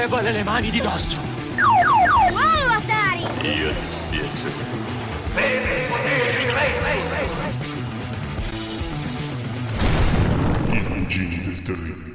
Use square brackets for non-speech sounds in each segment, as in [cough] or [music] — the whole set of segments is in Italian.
Levale le mani di dosso! Wow, Atari! Io ti spiego. I cugini del terribile.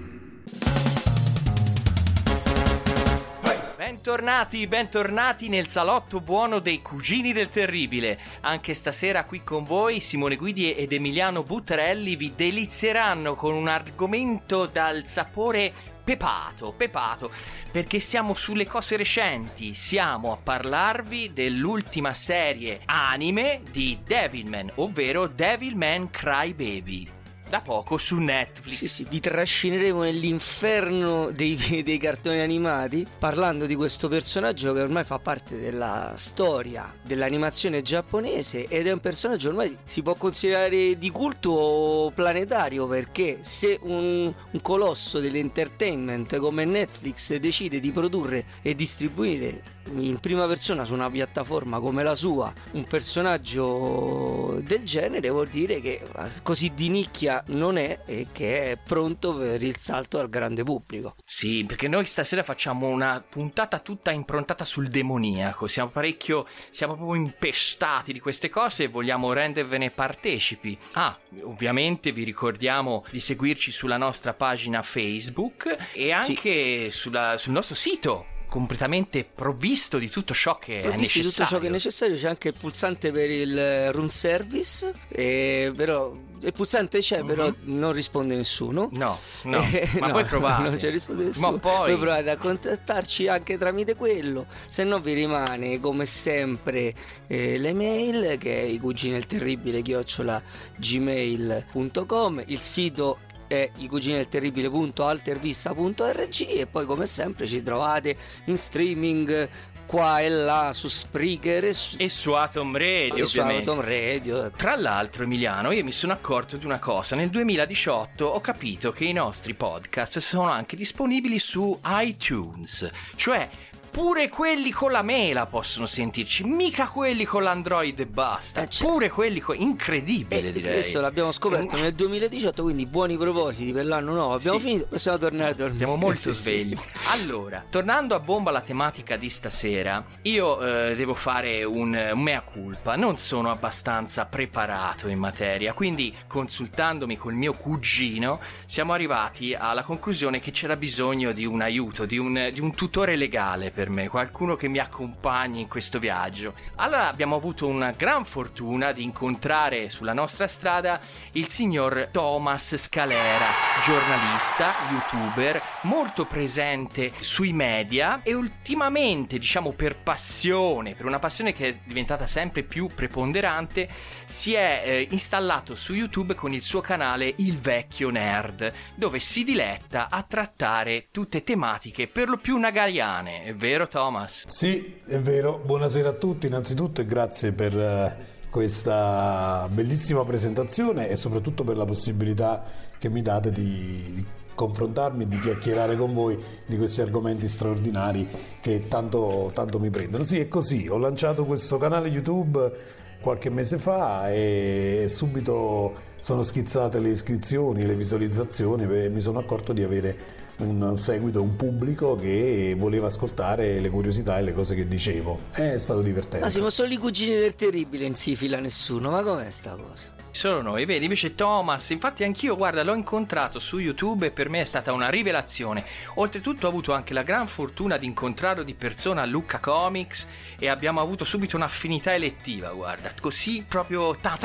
Bentornati, bentornati nel salotto buono dei cugini del terribile. Anche stasera qui con voi Simone Guidi ed Emiliano Buttarelli vi delizieranno con un argomento dal sapore pepato, pepato, perché siamo sulle cose recenti, siamo a parlarvi dell'ultima serie anime di Devilman, ovvero Devilman Crybaby. Da poco su Netflix. Sì, sì, vi trascineremo nell'inferno dei, [laughs] dei cartoni animati parlando di questo personaggio che ormai fa parte della storia dell'animazione giapponese ed è un personaggio ormai si può considerare di culto planetario perché se un, un colosso dell'entertainment come Netflix decide di produrre e distribuire in prima persona su una piattaforma come la sua un personaggio del genere vuol dire che così di nicchia non è e che è pronto per il salto al grande pubblico. Sì, perché noi stasera facciamo una puntata tutta improntata sul demoniaco. Siamo parecchio, siamo proprio impestati di queste cose e vogliamo rendervene partecipi. Ah, ovviamente vi ricordiamo di seguirci sulla nostra pagina Facebook e anche sulla- sul nostro sito completamente provvisto di tutto ciò che è Provvisti di necessario. tutto ciò che è necessario c'è anche il pulsante per il eh, room service e però il pulsante c'è però non risponde nessuno Mhm. No, no, Eh, [laughs] ma no, poi provate. Non ci risponde nessuno. Ma poi... provate a contattarci anche tramite quello. Se no vi rimane come sempre eh, l'email che è i cugini del terribile chiocciola gmail.com, il sito è i cugini del terribile.altervista.org e poi come sempre ci trovate in streaming qua e là su Spreaker e su, E su Atom Radio, e su. Atom Radio. Tra l'altro, Emiliano, io mi sono accorto di una cosa. Nel 2018 ho capito che i nostri podcast sono anche disponibili su iTunes. Cioè, pure quelli con la mela possono sentirci, mica quelli con l'Android e basta. Eh, certo. Pure quelli con... Incredibile, E direi. questo l'abbiamo scoperto nel 2018, quindi buoni propositi per l'anno nuovo. Abbiamo Sì. finito, possiamo tornare a dormire. Siamo molto svegli. Allora, tornando a bomba alla tematica di stasera, io eh, devo fare un, un mea culpa. Non sono abbastanza preparato in materia, quindi consultandomi col mio cugino, siamo arrivati alla conclusione che c'era bisogno di un aiuto, di un, di un tutore legale per me, qualcuno che mi accompagni in questo viaggio. Allora abbiamo avuto una gran fortuna di incontrare sulla nostra strada il signor Thomas Scalera, giornalista, youtuber, molto presente sui media e ultimamente, diciamo per passione, per una passione che è diventata sempre più preponderante, si è eh, installato su YouTube con il suo canale Il Vecchio Nerd, dove si diletta a trattare tutte tematiche per lo più nagaliane, è vero Thomas? Sì, è vero. Buonasera a tutti innanzitutto e grazie per eh, questa bellissima presentazione e soprattutto per la possibilità che mi date di, confrontarmi, di chiacchierare con voi di questi argomenti straordinari che tanto, tanto mi prendono. Sì, è così. Ho lanciato questo canale YouTube qualche mese fa e subito sono schizzate le iscrizioni, le visualizzazioni e mi sono accorto di avere un seguito, un pubblico che voleva ascoltare le curiosità e le cose che dicevo. È stato divertente. Siamo solo i cugini del terribile, non si fila nessuno. Ma com'è sta cosa? Solo noi, vedi, invece Thomas, infatti anch'io, guarda, l'ho incontrato su YouTube e per me è stata una rivelazione. Oltretutto ho avuto anche la gran fortuna di incontrarlo di persona a Lucca Comics e abbiamo avuto subito un'affinità elettiva, guarda, così proprio ta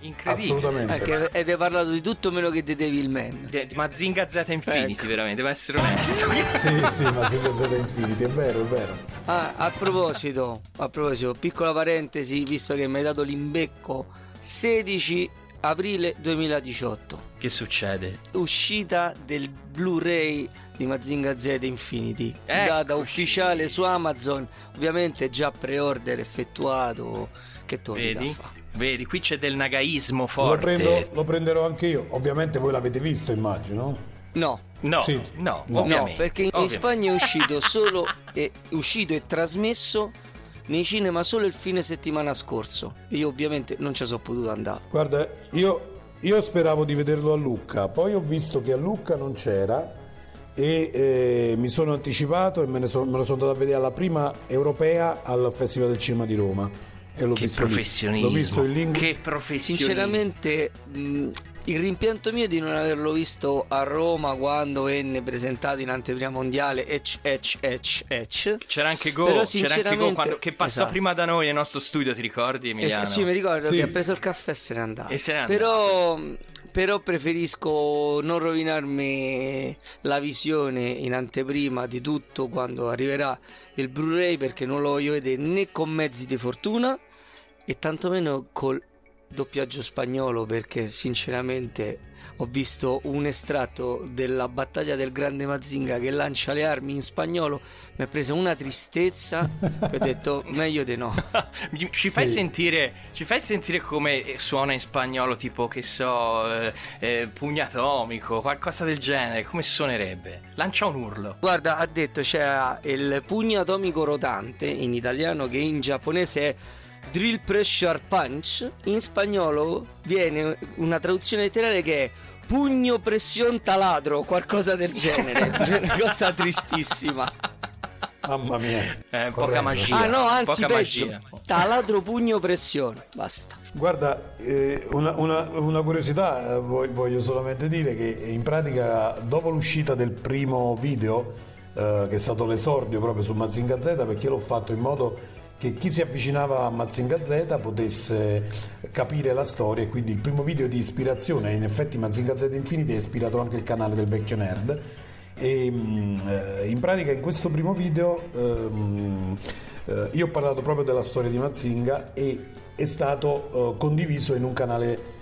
incredibile. Assolutamente. Anche, ed hai parlato di tutto meno che di Devilman. De- di Mazinga Z Infinity, Ecco. veramente, devo essere onesto. Sì, sì, ma sempre Z Infinity, è vero, è vero. Ah, a proposito, a proposito, piccola parentesi, visto che mi hai dato l'imbecco, 16 aprile 2018, che succede? uscita del Blu-ray di Mazinga Z Infinity, Eccoci. data ufficiale su Amazon, ovviamente già pre-order effettuato, che torni da Vedi? fa. Vedi, qui c'è del nagaismo Lo, forte. prendo- lo prenderò anche io. Ovviamente voi l'avete visto, immagino. No, No, Sì. no, No. perché in ovviamente. Spagna è [laughs] uscito solo è uscito e trasmesso nei cinema solo il fine settimana scorso. Io ovviamente non ci sono potuto andare. Guarda, io, io speravo di vederlo a Lucca, poi ho visto che a Lucca non c'era e eh, mi sono anticipato e me, ne so- me lo sono andato a vedere alla prima europea al Festival del Cinema di Roma. E l'ho Che visto lì. professionismo. L'ho visto in lingua. Che professionismo. Sinceramente, mh, il rimpianto mio è di non averlo visto a Roma quando venne presentato in anteprima mondiale. Ec, ec, ec, ec. C'era anche Go, Però c'era anche Go quando- che passò Esatto. prima da noi nel nostro studio, ti ricordi Eh, Emiliano? sì, mi ricordo Sì. che ha preso il caffè e se n'è andato. E se n'è andato. Però, però preferisco non rovinarmi la visione in anteprima di tutto quando arriverà il Blu-ray perché non lo voglio vedere né con mezzi di fortuna e tantomeno col doppiaggio spagnolo perché sinceramente ho visto un estratto della battaglia del grande Mazinga che lancia le armi in spagnolo mi ha preso una tristezza e ho detto [laughs] meglio di no [laughs] Ci fai, Sì. sentire, ci fai sentire come suona in spagnolo, tipo che so, eh, eh, pugno atomico, qualcosa del genere, come suonerebbe? Lancia un urlo. Guarda, ha detto c'è il pugno atomico rotante in italiano che in giapponese è drill pressure punch. In spagnolo viene una traduzione letterale che è pugno pressione taladro, qualcosa del genere. [laughs] Una cosa tristissima. Mamma mia. Eh, poca magia. Ah no, anzi poca peggio. magia. Taladro pugno pressione. Basta. Guarda, eh, una, una- una curiosità, eh, voglio, solamente dire che in pratica dopo l'uscita del primo video, eh, che è stato l'esordio proprio su Mazinga Z, perché io l'ho fatto in modo che chi si avvicinava a Mazinga Z potesse capire la storia e quindi il primo video di ispirazione, in effetti Mazinga Z Infinity ha ispirato anche il canale del vecchio nerd. E eh, in pratica in questo primo video ehm, eh, io ho parlato proprio della storia di Mazinga e è stato eh, condiviso in un canale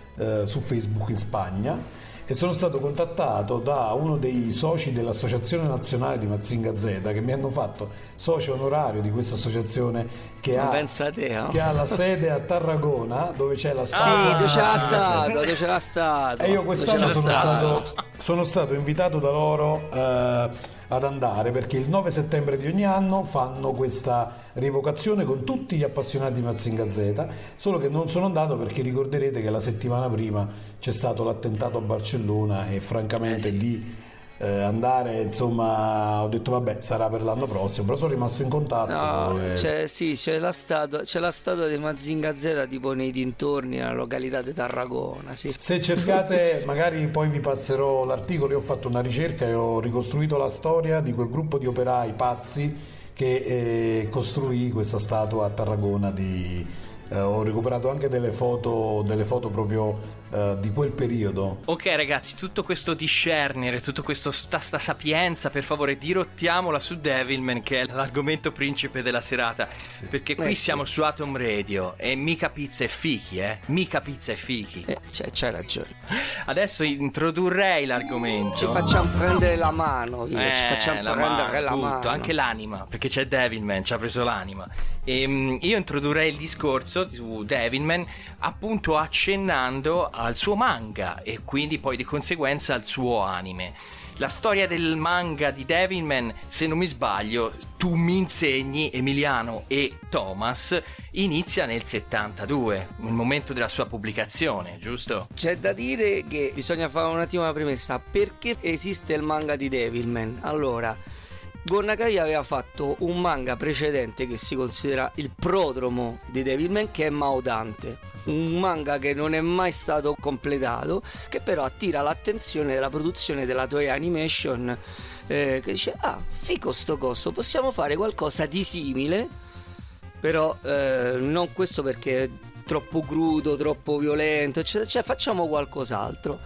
su Facebook in Spagna e sono stato contattato da uno dei soci dell'Associazione Nazionale di Mazinga Z che mi hanno fatto socio onorario di questa associazione che, ha, te, no? che ha la sede a Tarragona dove c'è la Sì, sede dove Mazinga Z. stato, dove c'era stato. E io quest'anno sono stato. stato, sono stato invitato da loro eh, ad andare perché il 9 settembre di ogni anno fanno questa rievocazione con tutti gli appassionati di Mazinga Z, solo che non sono andato perché ricorderete che la settimana prima c'è stato l'attentato a Barcellona e francamente Eh sì. di eh, andare, insomma, ho detto vabbè sarà per l'anno prossimo, però sono rimasto in contatto. No, e- c'è, sì, c'è la, statua, c'è la statua di Mazinga Z tipo nei dintorni, nella località di Tarragona. Sì. Se cercate, magari poi vi passerò l'articolo, io ho fatto una ricerca e ho ricostruito la storia di quel gruppo di operai pazzi che eh, costruì questa statua a Tarragona di... eh, ho recuperato anche delle foto, delle foto proprio eh, di quel periodo. Ok ragazzi, tutto questo discernere, tutto questo sta, sta sapienza, per favore dirottiamola su Devilman che è l'argomento principe della serata, perché qui Eh, sì. siamo su Atom Radio e mica pizza e fichi, eh? Mica pizza e fichi. Eh, c'è, c'hai ragione. Adesso introdurrei l'argomento. Ci facciamo prendere la mano, ci Eh, facciamo la prendere la tutto, mano. anche l'anima, perché c'è Devilman, ci ha preso l'anima. E, io introdurrei il discorso su Devilman appunto accennando al suo manga e quindi poi di conseguenza al suo anime. La storia del manga di Devilman, se non mi sbaglio, tu mi insegni, Emiliano e Thomas, inizia nel 72, il momento della sua pubblicazione, giusto? C'è da dire che bisogna fare un attimo la premessa. Perché esiste il manga di Devilman? Allora, Gon Nakai aveva fatto un manga precedente che si considera il prodromo di Devilman che è Maudante, un manga che non è mai stato completato, che però attira l'attenzione della produzione della Toei Animation eh, che dice "Ah, fico sto coso, possiamo fare qualcosa di simile" però eh, non questo perché è troppo crudo, troppo violento, eccetera, cioè facciamo qualcos'altro.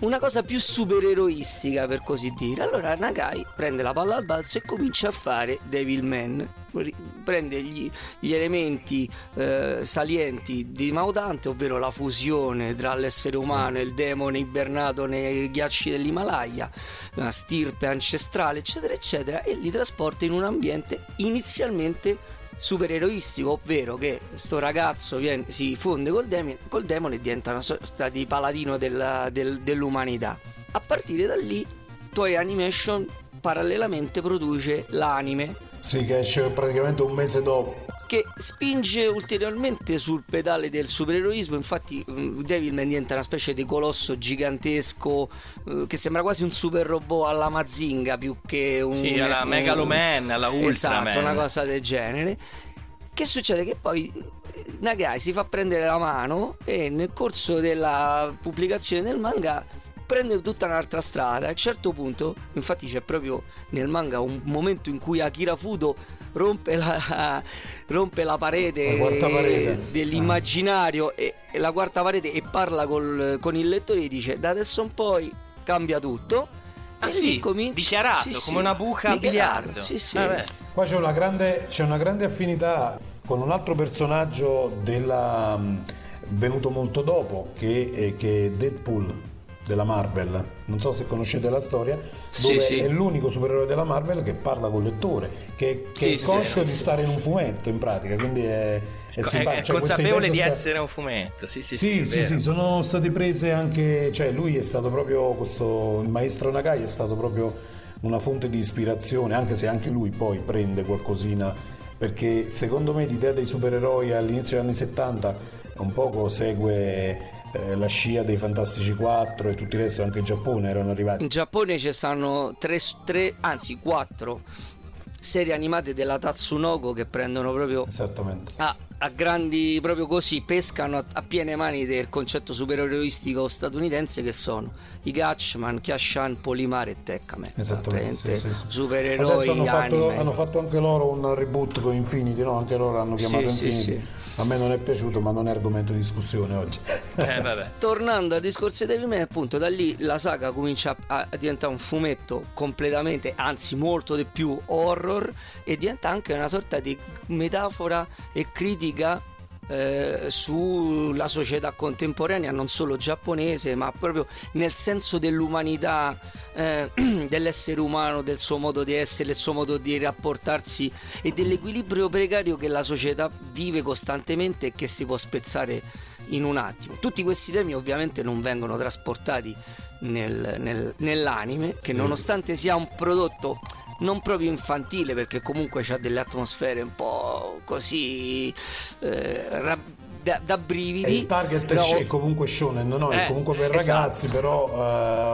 Una cosa più supereroistica per così dire. Allora Nagai prende la palla al balzo e comincia a fare Devilman. Ri- Prende gli, gli elementi eh, salienti di Maudante, ovvero la fusione tra l'essere umano e il demone ibernato nei ghiacci dell'Himalaya, una stirpe ancestrale, eccetera, eccetera, e li trasporta in un ambiente inizialmente supereroistico, ovvero che sto ragazzo viene- si fonde col, demi- col demone e diventa una sorta di paladino della- del- dell'umanità. A partire da lì, Toei Animation parallelamente produce l'anime Sì, che esce praticamente un mese dopo. Che spinge ulteriormente sul pedale del supereroismo. Infatti, mm, Devilman diventa una specie di colosso gigantesco eh, che sembra quasi un super robot alla Mazinga più che un. Sì, alla un- Megaloman, alla Ultraman. Esatto, una cosa del genere. Che succede? Che poi eh, Nagai si fa prendere la mano e nel corso della pubblicazione del manga prende tutta un'altra strada. A un certo punto, infatti, c'è proprio nel manga un momento in cui Akira Fudo rompe la, rompe la parete, La quarta parete. dell'immaginario e, e la quarta parete e parla col- con il lettore e dice: Da adesso in poi cambia tutto. Ah, e sì? lì comincia Dichiarato, Sì, sì. come una buca a biliardo. Sì, sì. Vabbè. Qua c'è una grande, c'è una grande affinità con un altro personaggio della, mh, venuto molto dopo, che, che è Deadpool della Marvel. Non so se conoscete la storia, Sì, dove sì. è l'unico supereroe della Marvel che parla col lettore, che, che Sì, è sì, conscio sì, di sì. stare in un fumetto in pratica, quindi è, è, È, simpatico. è Cioè, consapevole di essere un fumetto. Sì, sì, sì, è sì, sì, sono state prese anche, cioè lui è stato proprio questo, il maestro Nagai è stato proprio una fonte di ispirazione, anche se anche lui poi prende qualcosina, perché secondo me l'idea dei supereroi all'inizio degli anni 70 un poco segue eh, la scia dei Fantastici 4 e tutto il resto, anche in Giappone erano arrivati. In Giappone ci stanno tre, tre, anzi quattro serie animate della Tatsunoko che prendono proprio Esattamente. a, a grandi, proprio così, pescano a, a piene mani del concetto supereroistico statunitense che sono i Gatchman, Kyashan, Polimare e Tekkame. Esattamente, sì, sì, sì. Supereroi, hanno fatto, hanno fatto anche loro un reboot con Infinity, no? Anche loro hanno chiamato Sì, sì, Infinity. A me non è piaciuto, ma non è argomento di discussione oggi. [laughs] Eh, vabbè. Tornando al discorso di Devilman, appunto, da lì la saga comincia a, a diventare un fumetto completamente, anzi molto di più horror e diventa anche una sorta di metafora e critica eh, sulla società contemporanea, non solo giapponese, ma proprio nel senso dell'umanità, eh, [clears throat] dell'essere umano, del suo modo di essere, del suo modo di rapportarsi e dell'equilibrio precario che la società vive costantemente e che si può spezzare in un attimo. Tutti questi temi ovviamente non vengono trasportati nel- nel- nell'anime, che nonostante sia un prodotto non proprio infantile, perché comunque ha delle atmosfere un po' così eh, ra- da, da E brividi. il target però- è comunque shonen, no? È Eh, comunque per esatto. ragazzi, però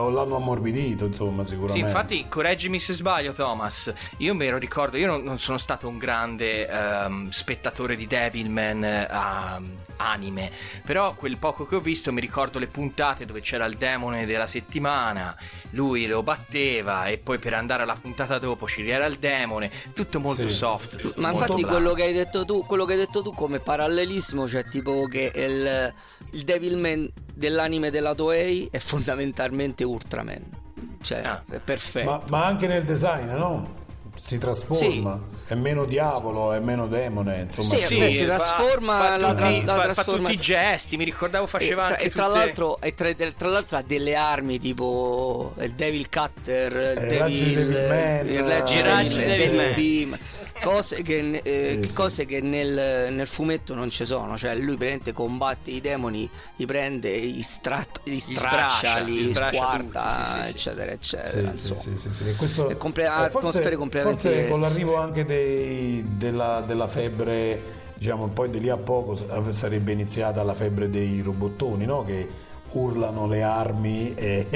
eh, l'hanno ammorbidito, insomma, Sì, sicuramente. infatti, correggimi se sbaglio, Thomas. Io me lo ricordo, io non, non sono stato un grande ehm, spettatore di Devilman ehm, anime, però quel poco che ho visto mi ricordo le puntate dove c'era il demone della settimana, lui lo batteva e poi per andare alla puntata dopo ci era il demone, tutto molto Sì. soft. tutto Ma molto infatti blando. quello che hai detto tu, quello che hai detto tu come parallelismo, cioè tipo che il, il Devilman dell'anime della Toei è fondamentalmente Ultraman. Cioè, Ah. è perfetto. Ma, ma anche nel design, no? Si trasforma, è meno diavolo, è meno demone, insomma. Sì, sì. beh, si trasforma fa, la tutti, tra- la fa- fa tutti i gesti, mi ricordavo faceva e tra, anche e tra tutte- l'altro, e tra, tra l'altro ha delle armi tipo il Devil Cutter, il Eh, Devil, Devil Man, il raggi Devil, Devil Devil. Beam, cose che, eh, Sì, sì. cose che nel, nel fumetto non ci sono. Cioè, lui praticamente combatte i demoni, li prende, li, stra- li straccia, li, sguarda, sì, sì, sì. eccetera, eccetera. Sì, sì, insomma. sì, sì, sì, che questo- È comple- eh, forse- completamente forse con l'arrivo anche dei- della, della febbre, diciamo, poi di lì a poco sarebbe iniziata la febbre dei robottoni, no? Che urlano le armi e,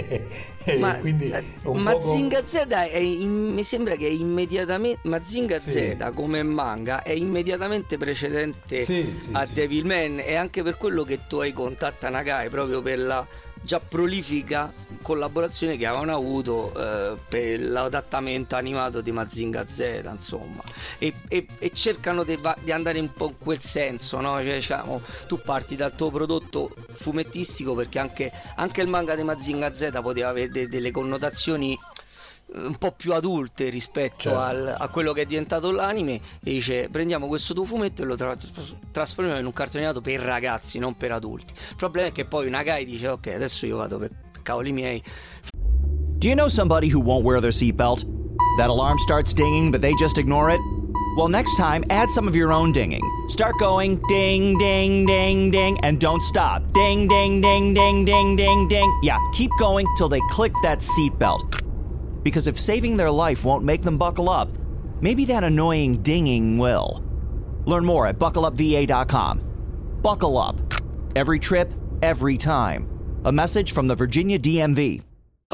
[laughs] e Ma, quindi eh, un Mazinga Z è in- mi sembra che è immediatamente Mazinga Sì. Z come manga è immediatamente precedente Sì, sì, a. Devilman e anche per quello che tu hai contatta Nagai proprio per la già prolifica collaborazione che avevano avuto eh, per l'adattamento animato di Mazinga Z insomma e, e- e cercano di, di andare un po' in quel senso no? Cioè, diciamo, tu parti dal tuo prodotto fumettistico perché anche, anche il manga di Mazinga Z poteva avere de- delle connotazioni un po' più adulte rispetto Certo. al- a quello che è diventato l'anime e dice prendiamo questo tuo fumetto e lo tra- trasformiamo in un cartone animato per ragazzi non per adulti il problema è che poi Nagai dice ok adesso io vado per cavoli miei Do you know somebody who won't wear their seatbelt? That alarm starts dinging, but they just ignore it? Well, next time, add some of your own dinging. Start going ding, ding, ding, ding, and don't stop. Ding, ding, ding, ding, ding, ding, ding. Yeah, keep going till they click that seatbelt. Because if saving their life won't make them buckle up, maybe that annoying dinging will. Learn more at buckleupva.com. Buckle up. Every trip, every time. A message from the Virginia DMV.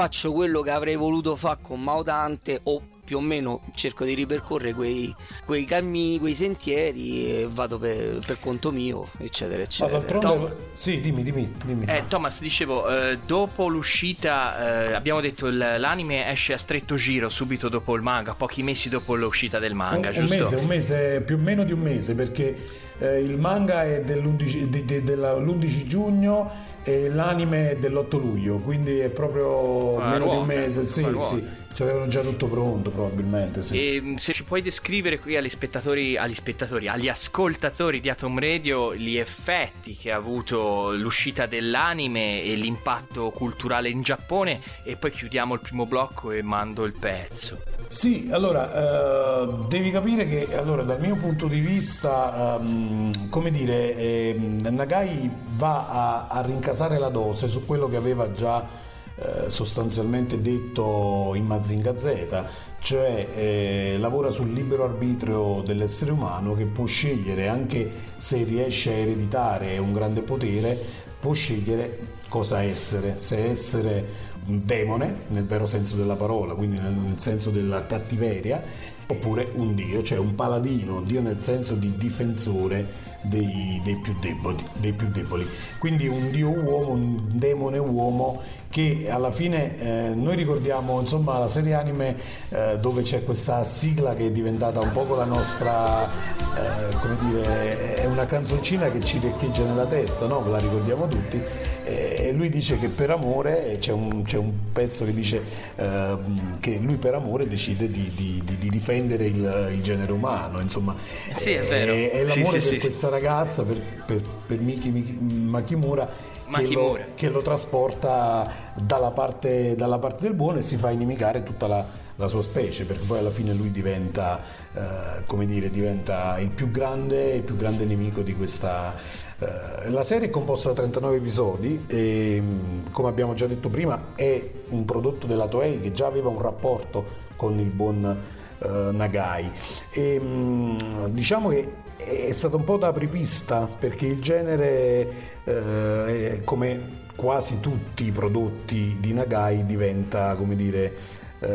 faccio quello che avrei voluto fare con o più o meno cerco di ripercorrere quei, quei cammini, quei sentieri e vado per, per conto mio eccetera Ma eccetera d'altronde, sì, dimmi, dimmi, dimmi. Eh, Thomas, dicevo, eh, dopo l'uscita, eh, abbiamo detto il- l'anime esce a stretto giro subito dopo il manga, pochi mesi dopo l'uscita del manga, un, un giusto? mese, un mese, più o meno di un mese, perché eh, il manga è dell'11, di- di- della- l'11 giugno e l'anime è dell'8 luglio, quindi è proprio Ah, meno di un ruota, mese. Sì, ruota. sì, ci avevano già tutto pronto probabilmente, sì. E mh, se ci puoi descrivere qui agli spettatori, agli spettatori, agli ascoltatori di Atom Radio gli effetti che ha avuto l'uscita dell'anime e l'impatto culturale in Giappone e poi chiudiamo il primo blocco e mando il pezzo. Sì, allora, eh, devi capire che allora, dal mio punto di vista, ehm, come dire, ehm, Nagai va a, a rincasare la dose su quello che aveva già eh, sostanzialmente detto in Mazinga Z, cioè eh, lavora sul libero arbitrio dell'essere umano che può scegliere, anche se riesce a ereditare un grande potere, può scegliere cosa essere, se essere un demone nel vero senso della parola, quindi nel, nel senso della cattiveria, oppure un dio, cioè un paladino, dio nel senso di difensore dei, dei più deboli, dei più deboli. Quindi un dio uomo, un demone uomo che alla fine eh, noi ricordiamo insomma la serie anime eh, dove c'è questa sigla che è diventata un poco la nostra eh, come dire è una canzoncina che ci riecheggia nella testa no? la ricordiamo tutti Eh, e lui dice che per amore c'è un, c'è un pezzo che dice ehm, che lui per amore decide di, di- di- di difendere il, il genere umano insomma Sì, è vero. è, è Sì, l'amore sì, per questa ragazza per, per, per Miki Miki- Makimura che lo, che lo trasporta dalla parte, dalla parte del buono e si fa inimicare tutta la, la sua specie, perché poi alla fine lui diventa, eh, come dire, diventa il più grande, il più grande nemico di questa. eh, la serie è composta da 39 episodi e, mh, come abbiamo già detto prima, è un prodotto della Toei che già aveva un rapporto con il buon eh, Nagai. E, mh, diciamo che è stato un po' da apripista perché il genere, eh, come quasi tutti i prodotti di Nagai, diventa, come dire, eh,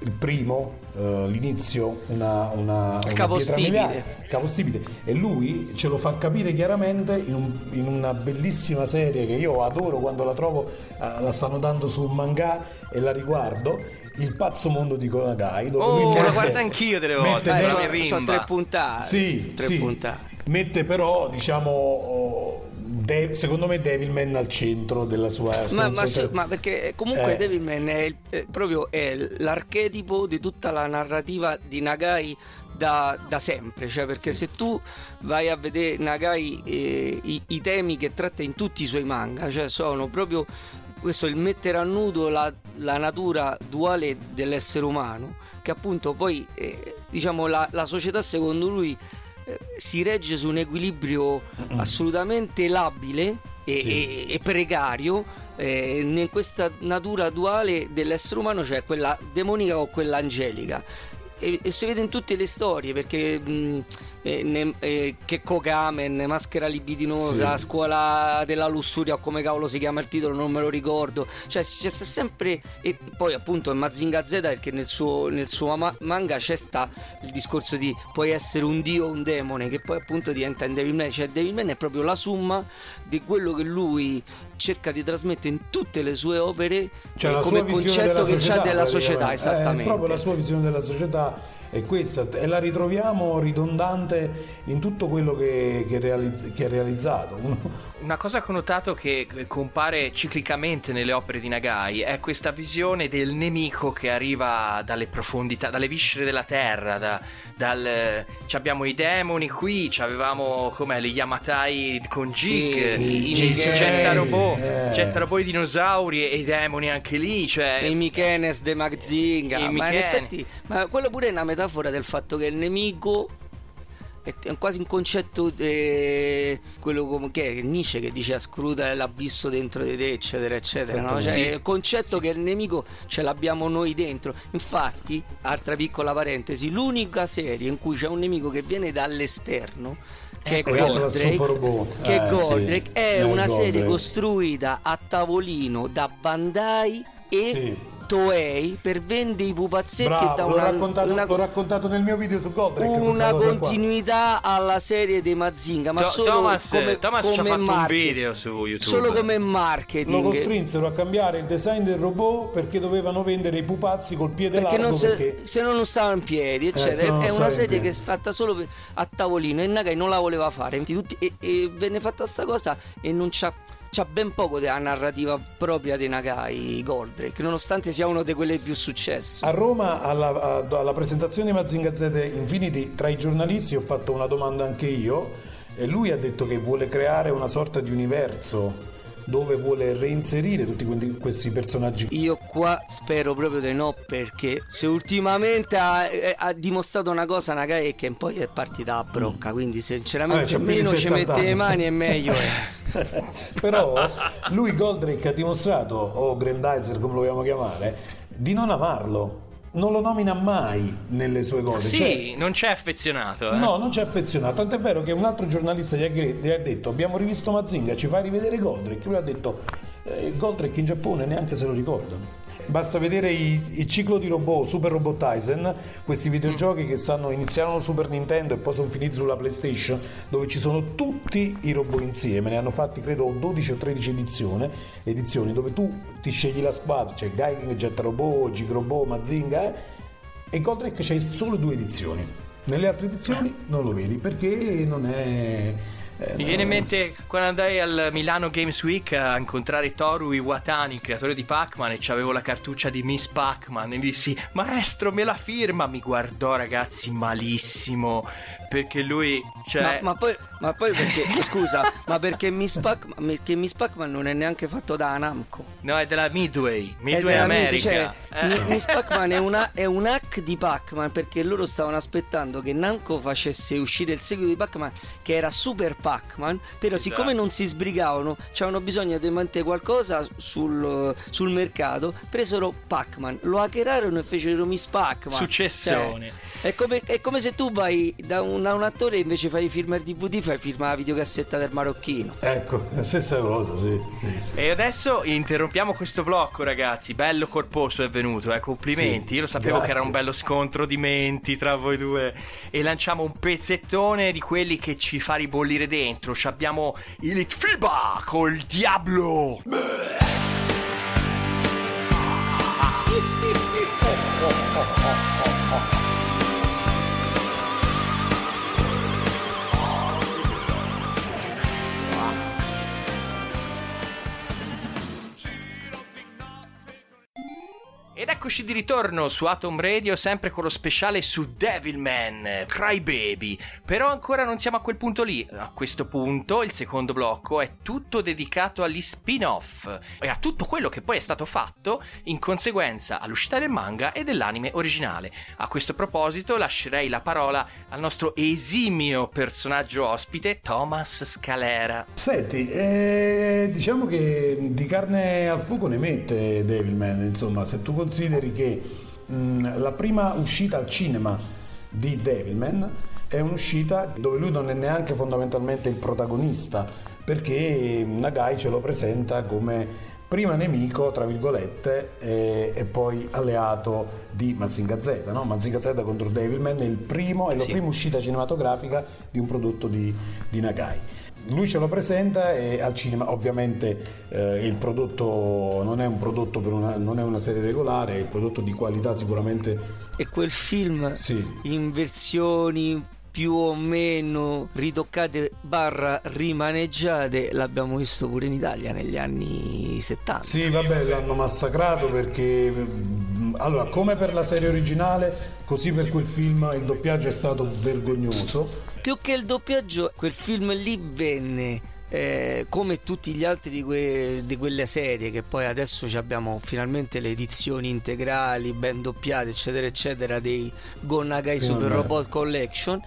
il primo, eh, l'inizio, una, una, una capostipite. capostipite. E lui ce lo fa capire chiaramente in, un- in una bellissima serie che io adoro quando la trovo, eh, la stanno dando su un manga e la riguardo. Il pazzo mondo di Konagai dove Oh, lo [laughs] guardo anch'io delle volte, mette Eh, sono, sono tre puntate. Sì, tre sì. puntate. Mette però, diciamo, oh, De- secondo me Devilman al centro della sua... ma, ma sì, ma perché comunque Eh. Devilman è, il- è proprio è l'archetipo di tutta la narrativa di Nagai da, da sempre, cioè perché se tu vai a vedere Nagai eh, i, i temi che tratta in tutti i suoi manga, cioè sono proprio questo il mettere a nudo la, la natura duale dell'essere umano, che appunto poi eh, diciamo la, la società secondo lui eh, si regge su un equilibrio assolutamente labile e, Sì. e- e precario eh, in questa natura duale dell'essere umano, cioè quella demonica o quella angelica. E- e si vede in tutte le storie perché mh, eh, ne- eh, che Kokamen, Maschera libidinosa, Sì. Scuola della lussuria o come cavolo si chiama il titolo non me lo ricordo cioè c'è sempre e poi appunto in Mazinga Z perché nel suo, nel suo ma- manga c'è sta il discorso di puoi essere un dio o un demone che poi appunto diventa in Devilman cioè Devilman è proprio la somma di quello che lui cerca di trasmettere in tutte le sue opere Cioè, eh, come concetto che c'ha della società praticamente. esattamente È proprio la sua visione della società è questa e la ritroviamo ridondante in tutto quello che, che realizz- che ha realizzato. [laughs] Una cosa che ho notato che compare ciclicamente nelle opere di Nagai è questa visione del nemico che arriva dalle profondità, dalle viscere della terra. Da, dal, ci abbiamo i demoni qui, ci avevamo com'è, gli Yamatai con Jig, Sì, sì, Getta robot, eh. Getta robot i dinosauri e i demoni anche lì. Cioè, e i Mikenes de Mazinga ma in effetti ma quello pure è una metafora del fatto che il nemico è è quasi un concetto eh, quello come che è Nietzsche che dice scruta l'abisso dentro di te eccetera eccetera no? cioè, Sì. il concetto che il nemico ce l'abbiamo noi dentro infatti altra piccola parentesi l'unica serie in cui c'è un nemico che viene dall'esterno che è Ecco, Atlas Goldrake, che Eh, Goldrake sì. è Eh, una serie costruita a tavolino da Bandai e Sì. Toei per vendere i pupazzetti Bravo, da l'ho, una, raccontato, una- l'ho raccontato nel mio video su Goldrake. una cosa qua. continuità alla serie dei Mazinga ma To- solo Thomas, come, Thomas ci ha come fatto un market- video su YouTube. solo come Lo marketing costrinsero a cambiare il design del robot perché dovevano vendere i pupazzi col piede perché largo non se, perché se no non stava in piedi se eccetera non è una serie che è fatta solo per- a tavolino e Nagai non la voleva fare tutti- e, e venne fatta sta cosa e non c'ha c'ha ben poco della narrativa propria di Nagai Goldrake nonostante sia uno di quelli più successi. A Roma, alla, alla presentazione di Mazinga Z Infinity, tra i giornalisti ho fatto una domanda anche io e lui ha detto che vuole creare una sorta di universo dove vuole reinserire tutti questi personaggi. Io qua spero proprio di no perché se ultimamente ha, eh, ha dimostrato una cosa Nagai che poi è partita a brocca quindi sinceramente Eh, meno ci 70 mette le anni. mani e meglio è. [laughs] Però lui Goldrake ha dimostrato, o Grandizer come lo vogliamo chiamare, di non amarlo. Non lo nomina mai nelle sue cose. Sì, Cioè, non c'è affezionato. Eh? No, non c'è affezionato. Tant'è vero che un altro giornalista gli ha, gli ha detto: Abbiamo rivisto Mazinga, ci fai rivedere Goldrake? Lui ha detto: eh, Goldrake in Giappone neanche se lo ricordano. Basta vedere i- il ciclo di robot, Super Robot Tyson, questi videogiochi che stanno, iniziarono Super Nintendo e poi sono finiti sulla PlayStation, dove ci sono tutti i robot insieme. Ne hanno fatti credo 12 o 13 edizioni, edizioni dove tu ti scegli la squadra, c'è Gaiking, Jet Robot, Gig Robot, Mazinga, eh, e Goldrake c'è solo due edizioni. Nelle altre edizioni non lo vedi perché non è. Eh, Mi viene in mente quando andai al Milano Games Week a incontrare Toru Iwatani, il creatore di Pac-Man, e c'avevo la cartuccia di Miss Pac-Man. E gli dissi, maestro, me la firma. Mi guardò, ragazzi, malissimo. Perché lui, cioè. Ma, ma poi, ma poi perché [laughs] scusa ma perché Miss, Pac, perché Miss Pac-Man non è neanche fatto da Namco No, è della Midway, Midway America. cioè, Eh. Mi- Miss [laughs] Pac-Man è, una- è un hack di Pac-Man perché loro stavano aspettando che Namco facesse uscire il seguito di Pac-Man che era Super Pac-Man però Esatto. siccome non si sbrigavano c'avevano bisogno di mantenere qualcosa sul, sul mercato presero Pac-Man lo hackerarono e fecero Miss Pac-Man Successone. Cioè, è, come, è come se tu vai da un, da un attore e invece fai firma il DVD fai firma la videocassetta del marocchino Ecco, la stessa cosa, sì. sì, sì. E adesso interrompiamo questo blocco, ragazzi. Bello corposo è venuto, eh. Complimenti. Sì, Io lo sapevo grazie. che era un bello scontro di menti tra voi due. E lanciamo un pezzettone di quelli che ci fa ribollire dentro. Ci abbiamo il FIBA col Diablo. [laughs] Ed eccoci di ritorno su Atom Radio, sempre con lo speciale su Devilman, Crybaby. Però ancora non siamo a quel punto lì. A questo punto il secondo blocco è tutto dedicato agli spin-off e a tutto quello che poi è stato fatto in conseguenza all'uscita del manga e dell'anime originale. A questo proposito lascerei la parola al nostro esimio personaggio ospite, Thomas Scalera. Senti, eh, diciamo che di carne al fuoco ne mette Devilman, insomma, se tu consideri che mh, la prima uscita al cinema di Devilman è un'uscita dove lui non è neanche fondamentalmente il protagonista, perché Nagai ce lo presenta come prima nemico, tra virgolette, e, e poi alleato di Mazinga Z, no? Mazinga Z contro Devilman è il primo, è la Sì. prima uscita cinematografica di un prodotto di, di Nagai. Lui ce lo presenta e al cinema ovviamente eh, il prodotto non è un prodotto per una, non è una serie regolare, è il prodotto di qualità sicuramente E quel film sì. in versioni più o meno ritoccate barra rimaneggiate l'abbiamo visto pure in Italia negli anni 70. Sì, vabbè, l'hanno massacrato perché allora, come per la serie originale, così per quel film il doppiaggio è stato vergognoso. Più che il doppiaggio, quel film lì venne eh, come tutti gli altri di, que- di quelle serie che poi adesso abbiamo finalmente le edizioni integrali ben doppiate eccetera eccetera dei Go Nagai Super. Robot Collection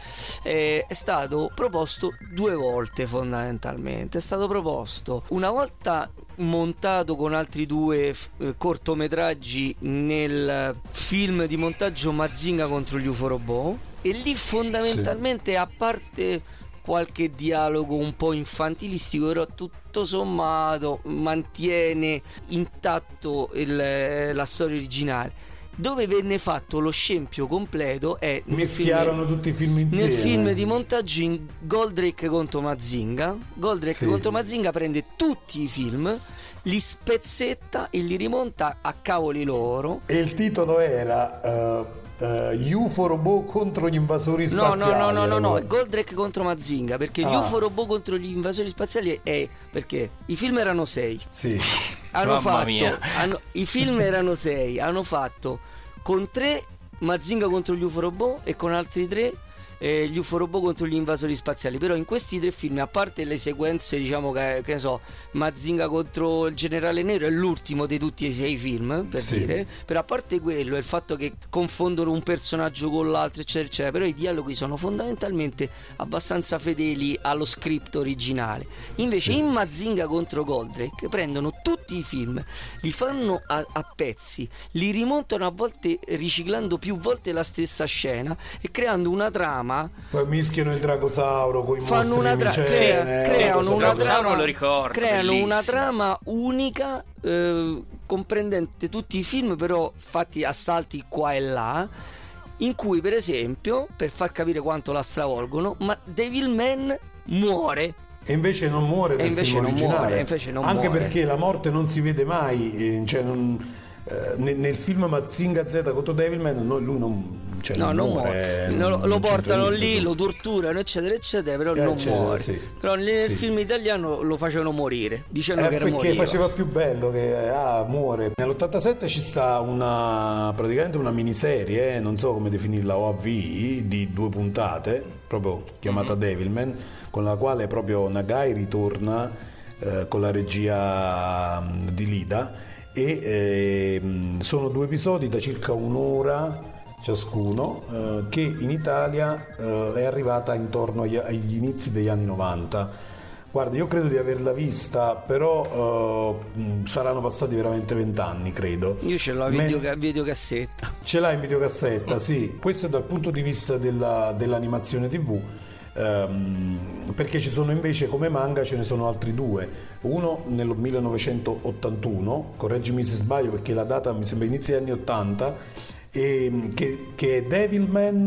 eh, è stato proposto due volte fondamentalmente è stato proposto una volta montato con altri due eh, cortometraggi nel film di montaggio Mazinga contro gli UFO robot e lì fondamentalmente a parte qualche dialogo un po' infantilistico, però tutto sommato mantiene intatto il- la storia originale. Dove venne fatto lo scempio completo è nel Mischiarono tutti i film insieme. nel film di montaggio in Goldrake contro Mazinga. Goldrake Sì. contro Mazinga prende tutti i film, li spezzetta e li rimonta a cavoli loro. E il titolo era eh, eh, UFO robot contro gli invasori No, spaziali. no, no, no, no, no, è Goldrake contro Mazinga perché gli Ah. UFO robot contro gli invasori spaziali è perché i film erano sei. Sì. [laughs] Hanno Mamma fatto mia. hanno- i film erano sei, hanno fatto con tre Mazinga contro gli UFO robot e con altri tre eh, gli UFO robot contro gli invasori spaziali. Però in questi tre film, a parte le sequenze, diciamo che, che ne so, Mazinga contro il generale nero è l'ultimo di tutti i sei film, per Sì. dire. Però a parte quello, e il fatto che confondono un personaggio con l'altro, eccetera, eccetera. Però i dialoghi sono fondamentalmente abbastanza fedeli allo script originale. Invece Sì. in Mazinga contro Goldrake prendono tutti i film, li fanno a, a pezzi, li rimontano a volte riciclando più volte la stessa scena e creando una trama. Poi mischiano il dragosauro con i Fanno mostri una, tra- micene, crea- eh, creano una trama, lo ricordo, creano bellissimo. una trama unica, eh, comprendente tutti i film, però fatti a salti qua e là. In cui, per esempio, per far capire quanto la stravolgono, ma Devilman muore E invece non muore E nel invece film non originale. muore, invece non Anche muore. perché la morte non si vede mai. eh, cioè non- eh, nel, nel film Mazinga Z contro Devilman no, lui non, cioè No, non muore. muore. non- Lo, lo portano lì, lo torturano, eccetera, eccetera, però Eh, non eccetera, muore. sì. Però nel Sì. film italiano lo facevano morire, dicendo Eh, che era perché morire. faceva più bello che ah, muore. Nell'87 ci sta una praticamente una miniserie, eh, non so come definirla, OAV di due puntate, proprio chiamata Devilman, con la quale proprio Nagai ritorna eh, con la regia mm, di Lida e ehm, sono due episodi da circa un'ora ciascuno eh, che in Italia eh, è arrivata intorno agli, agli inizi degli anni 90 Guarda, io credo di averla vista, però eh, mh, saranno passati veramente vent'anni, credo. Io ce l'ho a Me- video, videocassetta. Ce l'hai in videocassetta, sì. Questo è dal punto di vista della- dell'animazione TV. ehm, perché ci sono invece come manga ce ne sono altri due uno nel 1981 correggimi se sbaglio perché la data mi sembra inizia degli anni 80 e, che, che è Devilman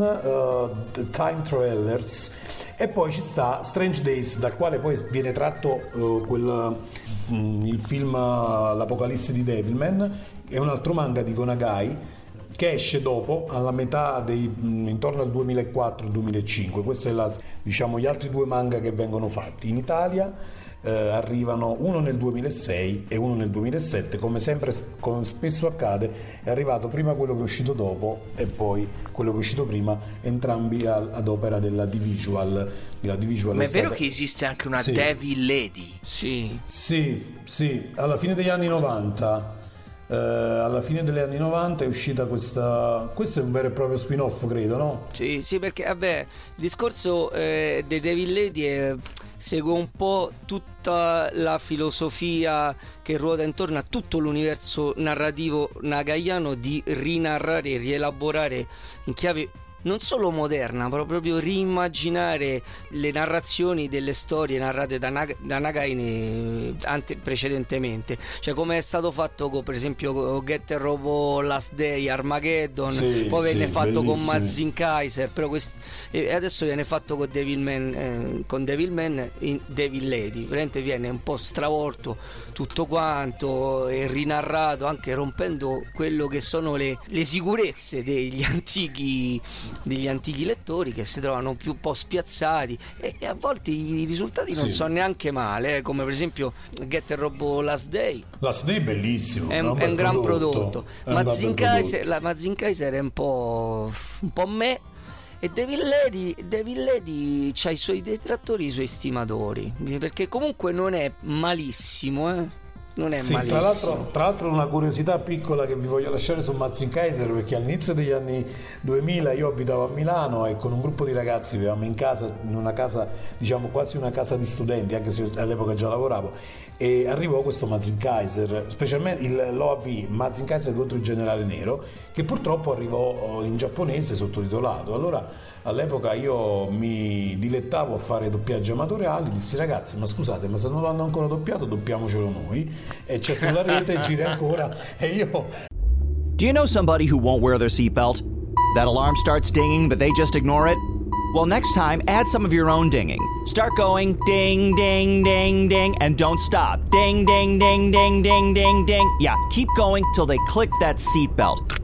The Time Travelers. E poi ci sta Strange Days dal quale poi viene tratto eh, quel, mm, il film eh, L'Apocalisse di Devilman. È un altro manga di Gonagai che esce dopo alla metà dei mh, intorno al 2004-2005 questi sono diciamo gli altri due manga che vengono fatti. In Italia eh, arrivano uno nel 2006 e uno nel 2007 come sempre come spesso accade è arrivato prima quello che è uscito dopo e poi quello che è uscito prima entrambi al- ad opera della Divisual la Divisual Ma è vero stata- che esiste anche una Sì. Devil Lady? Sì. sì, sì, alla fine degli anni 90 eh, alla fine degli anni 90 è uscita questa... Questo è un vero e proprio spin-off, credo, no? Sì, sì, perché vabbè, il discorso eh, dei Devil Lady è- segue un po' tutta la filosofia che ruota intorno a tutto l'universo narrativo nagaiano di rinarrare e rielaborare in chiave non solo moderna, ma proprio riimmaginare le narrazioni delle storie narrate da, Nag- da Nagai ne- ante- precedentemente. Cioè come è stato fatto con, per esempio con Getter Robo Last Day, Armageddon, Sì, poi venne sì, fatto con bellissimi. Mazin Kaiser, però quest- e adesso viene fatto con Devilman, eh, con Devilman in Devil Lady. Veramente viene un po' stravolto tutto quanto e rinarrato, anche rompendo quello che sono le, le sicurezze degli [laughs] antichi, degli antichi lettori che si trovano più un po' spiazzati e, e a volte i risultati non Sì. sono neanche male, eh, come per esempio Get a Robo Last Day. Last Day è bellissimo. È, un- un è un gran prodotto. Prodotto. La Mazin Kaiser è un po', un po' me. E Devil Lady, Devil Lady ha i suoi detrattori, i suoi stimatori. Perché comunque non è malissimo, eh. Non è Sì, malissimo. tra l'altro, tra l'altro una curiosità piccola che vi voglio lasciare su Mazin Kaiser perché all'inizio degli anni 2000 io abitavo a Milano e con un gruppo di ragazzi vivevamo in casa, in una casa, diciamo quasi una casa di studenti, anche se all'epoca già lavoravo, e arrivò questo Mazin Kaiser, specialmente il, l'OAV Mazin Kaiser contro il generale nero, che purtroppo arrivò in giapponese sottotitolato. Allora all'epoca io mi dilettavo a fare doppiaggi amatoriali, dissi ragazzi ma scusate ma se non l'hanno ancora doppiato doppiamocelo noi e c'è sulla [laughs] rete gira ancora e io Do you know somebody who won't wear their seatbelt? That alarm starts dinging, but they just ignore it? Well, next time, add some of your own dinging. Start going ding, ding, ding, ding, and don't stop. Ding, ding, ding, ding, ding, ding, ding. Yeah, keep going till they click that seatbelt.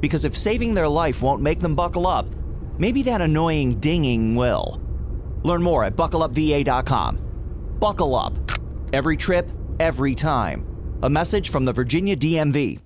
Because if saving their life won't make them buckle up, maybe that annoying dinging will. Learn more at buckleupva.com. Buckle up. Every trip, every time. A message from the Virginia DMV.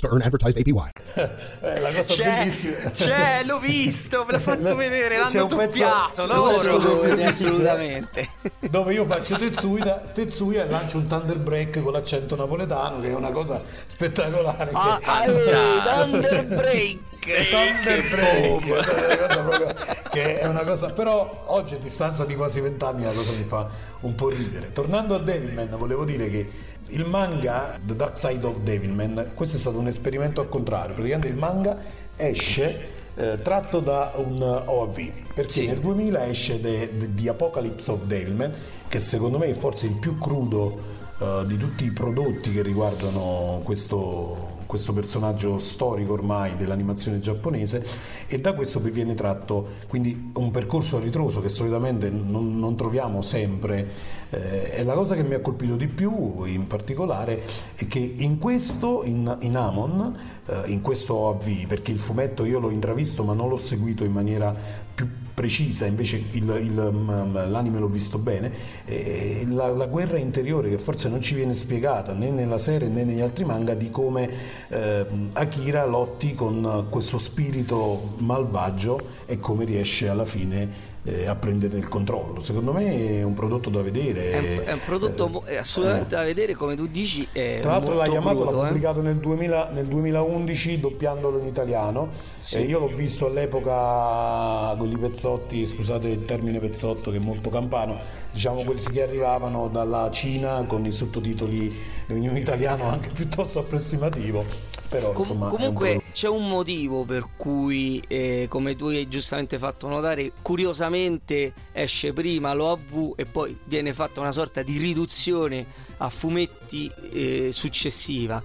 to earn advertised APY. [laughs] eh, la cosa C'è, bellissima c'è, l'ho visto, ve l'ho [laughs] fatto vedere, l'hanno doppiato. c'è un loro. pezzo Lo dove- vede assolutamente. [laughs] dove io faccio Tetsuya, Tetsuya e lancio un Thunder Break con l'accento napoletano che è una cosa spettacolare Ah, che- ah, Thunder Break. Thunder Break è una cosa proprio- che è una cosa però oggi a distanza di quasi vent'anni la cosa mi fa un po' ridere tornando a Devilman volevo dire che il manga The Dark Side of Devilman questo è stato un esperimento al contrario praticamente il manga esce eh, tratto da un OAV perché Sì. nel 2000 esce The, Apocalypse of Devilman che secondo me è forse il più crudo eh, di tutti i prodotti che riguardano questo, questo personaggio storico ormai dell'animazione giapponese e da questo poi viene tratto quindi un percorso a ritroso che solitamente non, non troviamo sempre. Eh, e la cosa che mi ha colpito di più in particolare è che in questo, in, in Amon, in questo OAV, perché il fumetto io l'ho intravisto ma non l'ho seguito in maniera più precisa, invece il- il, mm, l'anime l'ho visto bene, eh, la, la guerra interiore che forse non ci viene spiegata né nella serie né negli altri manga di come eh, Akira lotti con questo spirito malvagio e come riesce alla fine eh, a prendere il controllo. Secondo me è un prodotto da vedere. È un, è un prodotto Eh, assolutamente da vedere, come tu dici. Tra l'altro la Yamato crudo, l'ha eh. pubblicato nel, 2000 nel 2011 doppiandolo in italiano Sì. e io l'ho visto all'epoca quelli pezzotti, scusate il termine pezzotto che è molto campano, diciamo quelli che arrivavano dalla Cina con i sottotitoli in un italiano anche piuttosto approssimativo. Però, Com- insomma, un comunque c'è un motivo per cui, eh, come tu hai giustamente fatto notare, curiosamente esce prima l'OAV e poi viene fatta una sorta di riduzione a fumetti eh, successiva.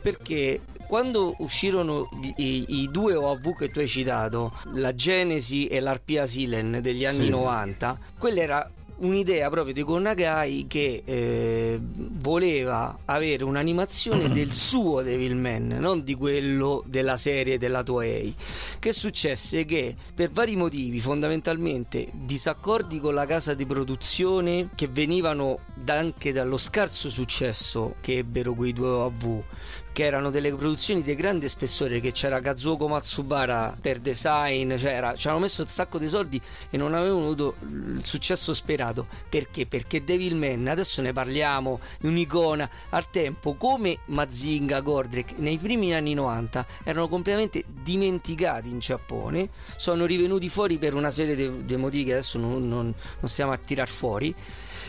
Perché quando uscirono i, i- i due OAV che tu hai citato, la Genesi e l'Arpia Silen degli anni Sì. 90, quella era un'idea proprio di Konagai che eh, voleva avere un'animazione [clears throat] del suo Devilman, non di quello della serie della Toei. Che successe? Che per vari motivi, fondamentalmente disaccordi con la casa di produzione che venivano da- anche dallo scarso successo che ebbero quei due OV che erano delle produzioni di grande spessore che c'era Kazuoko Matsubara per design c'era, ci hanno messo un sacco di soldi e non avevano avuto il successo sperato. Perché? perché Devilman adesso ne parliamo un'icona. Al tempo come Mazinga Gordrek nei primi anni 90 erano completamente dimenticati in Giappone sono rivenuti fuori per una serie di motivi che adesso non, non- non stiamo a tirar fuori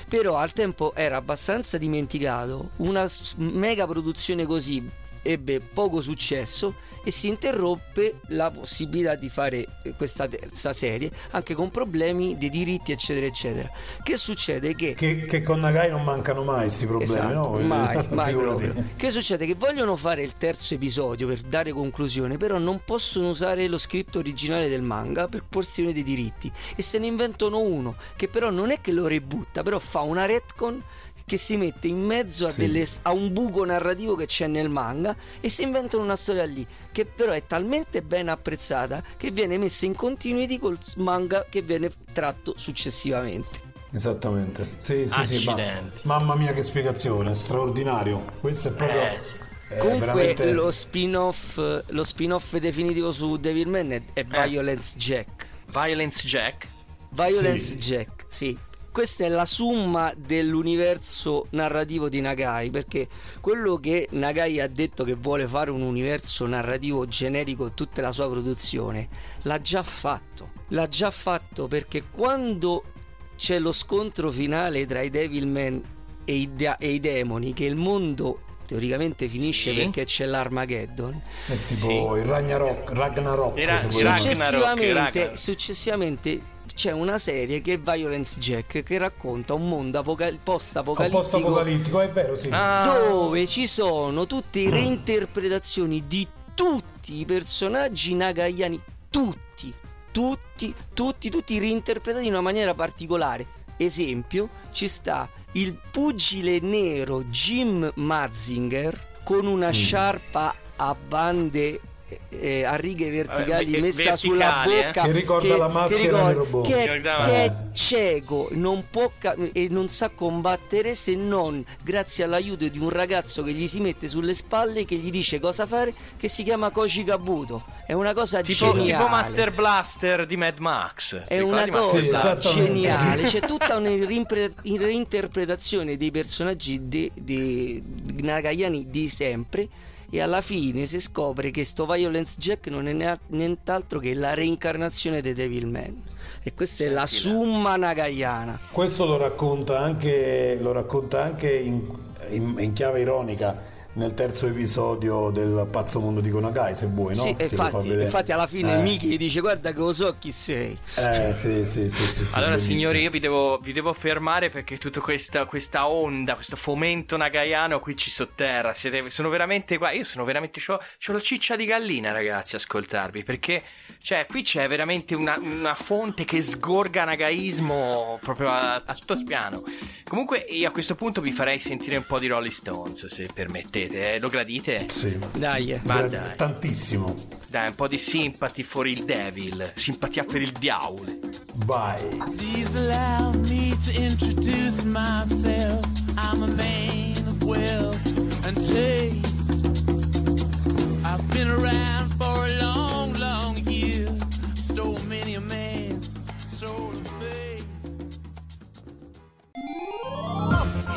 però al tempo era abbastanza dimenticato, una mega produzione così ebbe poco successo e si interruppe la possibilità di fare eh, questa terza serie anche con problemi di diritti eccetera eccetera che succede che Che, che con Nagai non mancano mai questi problemi, Esatto, no? mai, [laughs] mai proprio. Che succede? Che vogliono fare il terzo episodio per dare conclusione, però non possono usare lo script originale del manga per questione dei diritti e se ne inventano uno che però non è che lo rebutta, però fa una retcon che si mette in mezzo a, Sì. delle- a un buco narrativo che c'è nel manga e si inventano una storia lì che però è talmente ben apprezzata che viene messa in continuity col manga che viene tratto successivamente. Esattamente. Sì, sì, sì. ma- mamma mia che spiegazione, straordinario. Questo è proprio... Eh, sì. è Comunque veramente- lo spin-off lo spin-off definitivo su Devilman è, Eh. è Violence Jack. Violence Jack. Violence Sì. Jack, sì. Questa è la summa dell'universo narrativo di Nagai, perché quello che Nagai ha detto che vuole fare un universo narrativo generico tutta la sua produzione, l'ha già fatto. L'ha già fatto perché quando c'è lo scontro finale tra i Devilman e i, de- e i demoni, che il mondo teoricamente finisce Sì. perché c'è l'Armageddon, È tipo il Ragnarok, Ragnarok. Ragnarok. successivamente, Ragnarok. successivamente c'è una serie che è Violence Jack che racconta un mondo apoca- Un post-apocalittico post-apocalittico, è vero, sì. Ah, dove ci sono tutte reinterpretazioni di tutti i personaggi nagayani, tutti, tutti, tutti, tutti reinterpretati in una maniera particolare. Esempio, ci sta il pugile nero Jim Mazinger con una sciarpa a bande eh, a righe verticali Eh, messa verticali, sulla eh. bocca Che ricorda la maschera del robot. che, Che ricordava- che è cieco non può ca- e non sa combattere se non grazie all'aiuto di un ragazzo che gli si mette sulle spalle che gli dice cosa fare che si chiama Koji Kabuto è una cosa tipo, geniale tipo Master Blaster di Mad Max. è una Sì, cosa esattamente. geniale [laughs] c'è tutta una rimpre- reinterpretazione dei personaggi de- de- nagayani di sempre e alla fine si scopre che sto Violence Jack non è nient'altro che la reincarnazione dei Devilman e questa è la summa nagayana Questo lo racconta anche, lo racconta anche in, in- in chiave ironica nel terzo episodio del Pazzo Mondo di Konagai, se vuoi, no? Sì, infatti, infatti alla fine Eh, Miki dice guarda che lo so chi sei. Eh, sì, sì, sì, sì, sì, Allora, bellissimo. signori, io vi devo, vi devo fermare perché tutta questa, questa onda, questo fomento nagaiano qui ci sotterra. Siete, sono veramente qua. Io sono veramente. C'ho, c'ho la ciccia di gallina, ragazzi, ascoltarvi. Perché, cioè, qui c'è veramente una, una fonte che sgorga nagaismo proprio a, a tutto spiano. Comunque, io a questo punto vi farei sentire un po' di Rolling Stones, se permettete. eh. Lo gradite? Sì. Dai, eh. Ma Gra- dai. Tantissimo. Dai, un po' di sympathy for il devil. Simpatia per il diavolo. Vai. Please allow me to introduce myself. I'm a man of wealth and taste. I've been around for a long. Stole many a man's soul of faith.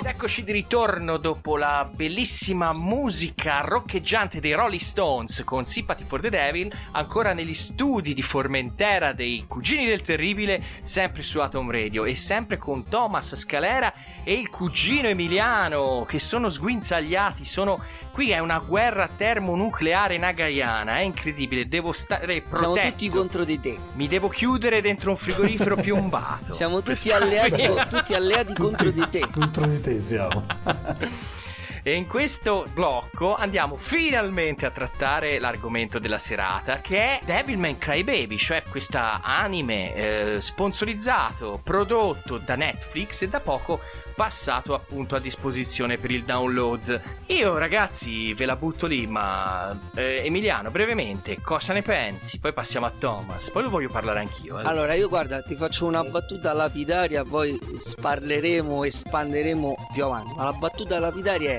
Ed eccoci di ritorno dopo la bellissima musica roccheggiante dei Rolling Stones con Sympathy for the Devil, ancora negli studi di Formentera dei Cugini del Terribile, sempre su Atom Radio e sempre con Thomas Scalera e il cugino Emiliano che sono sguinzagliati, sono qui è una guerra termonucleare nagaiana, è incredibile, devo stare protetto. Siamo tutti contro di te. Mi devo chiudere dentro un frigorifero [laughs] piombato. Siamo tutti alleati, tutti alleati contro di te. Contro di te siamo. [laughs] E in questo blocco andiamo finalmente a trattare l'argomento della serata, che è Devilman Crybaby, cioè questa anime eh, sponsorizzato, prodotto da Netflix e da poco passato appunto a disposizione per il download. Io ragazzi ve la butto lì, ma eh, Emiliano, brevemente, cosa ne pensi? Poi passiamo a Thomas, poi lo voglio parlare anch'io. eh. Allora, io guarda, ti faccio una battuta lapidaria, poi sparleremo, espanderemo più avanti. Ma la battuta lapidaria è: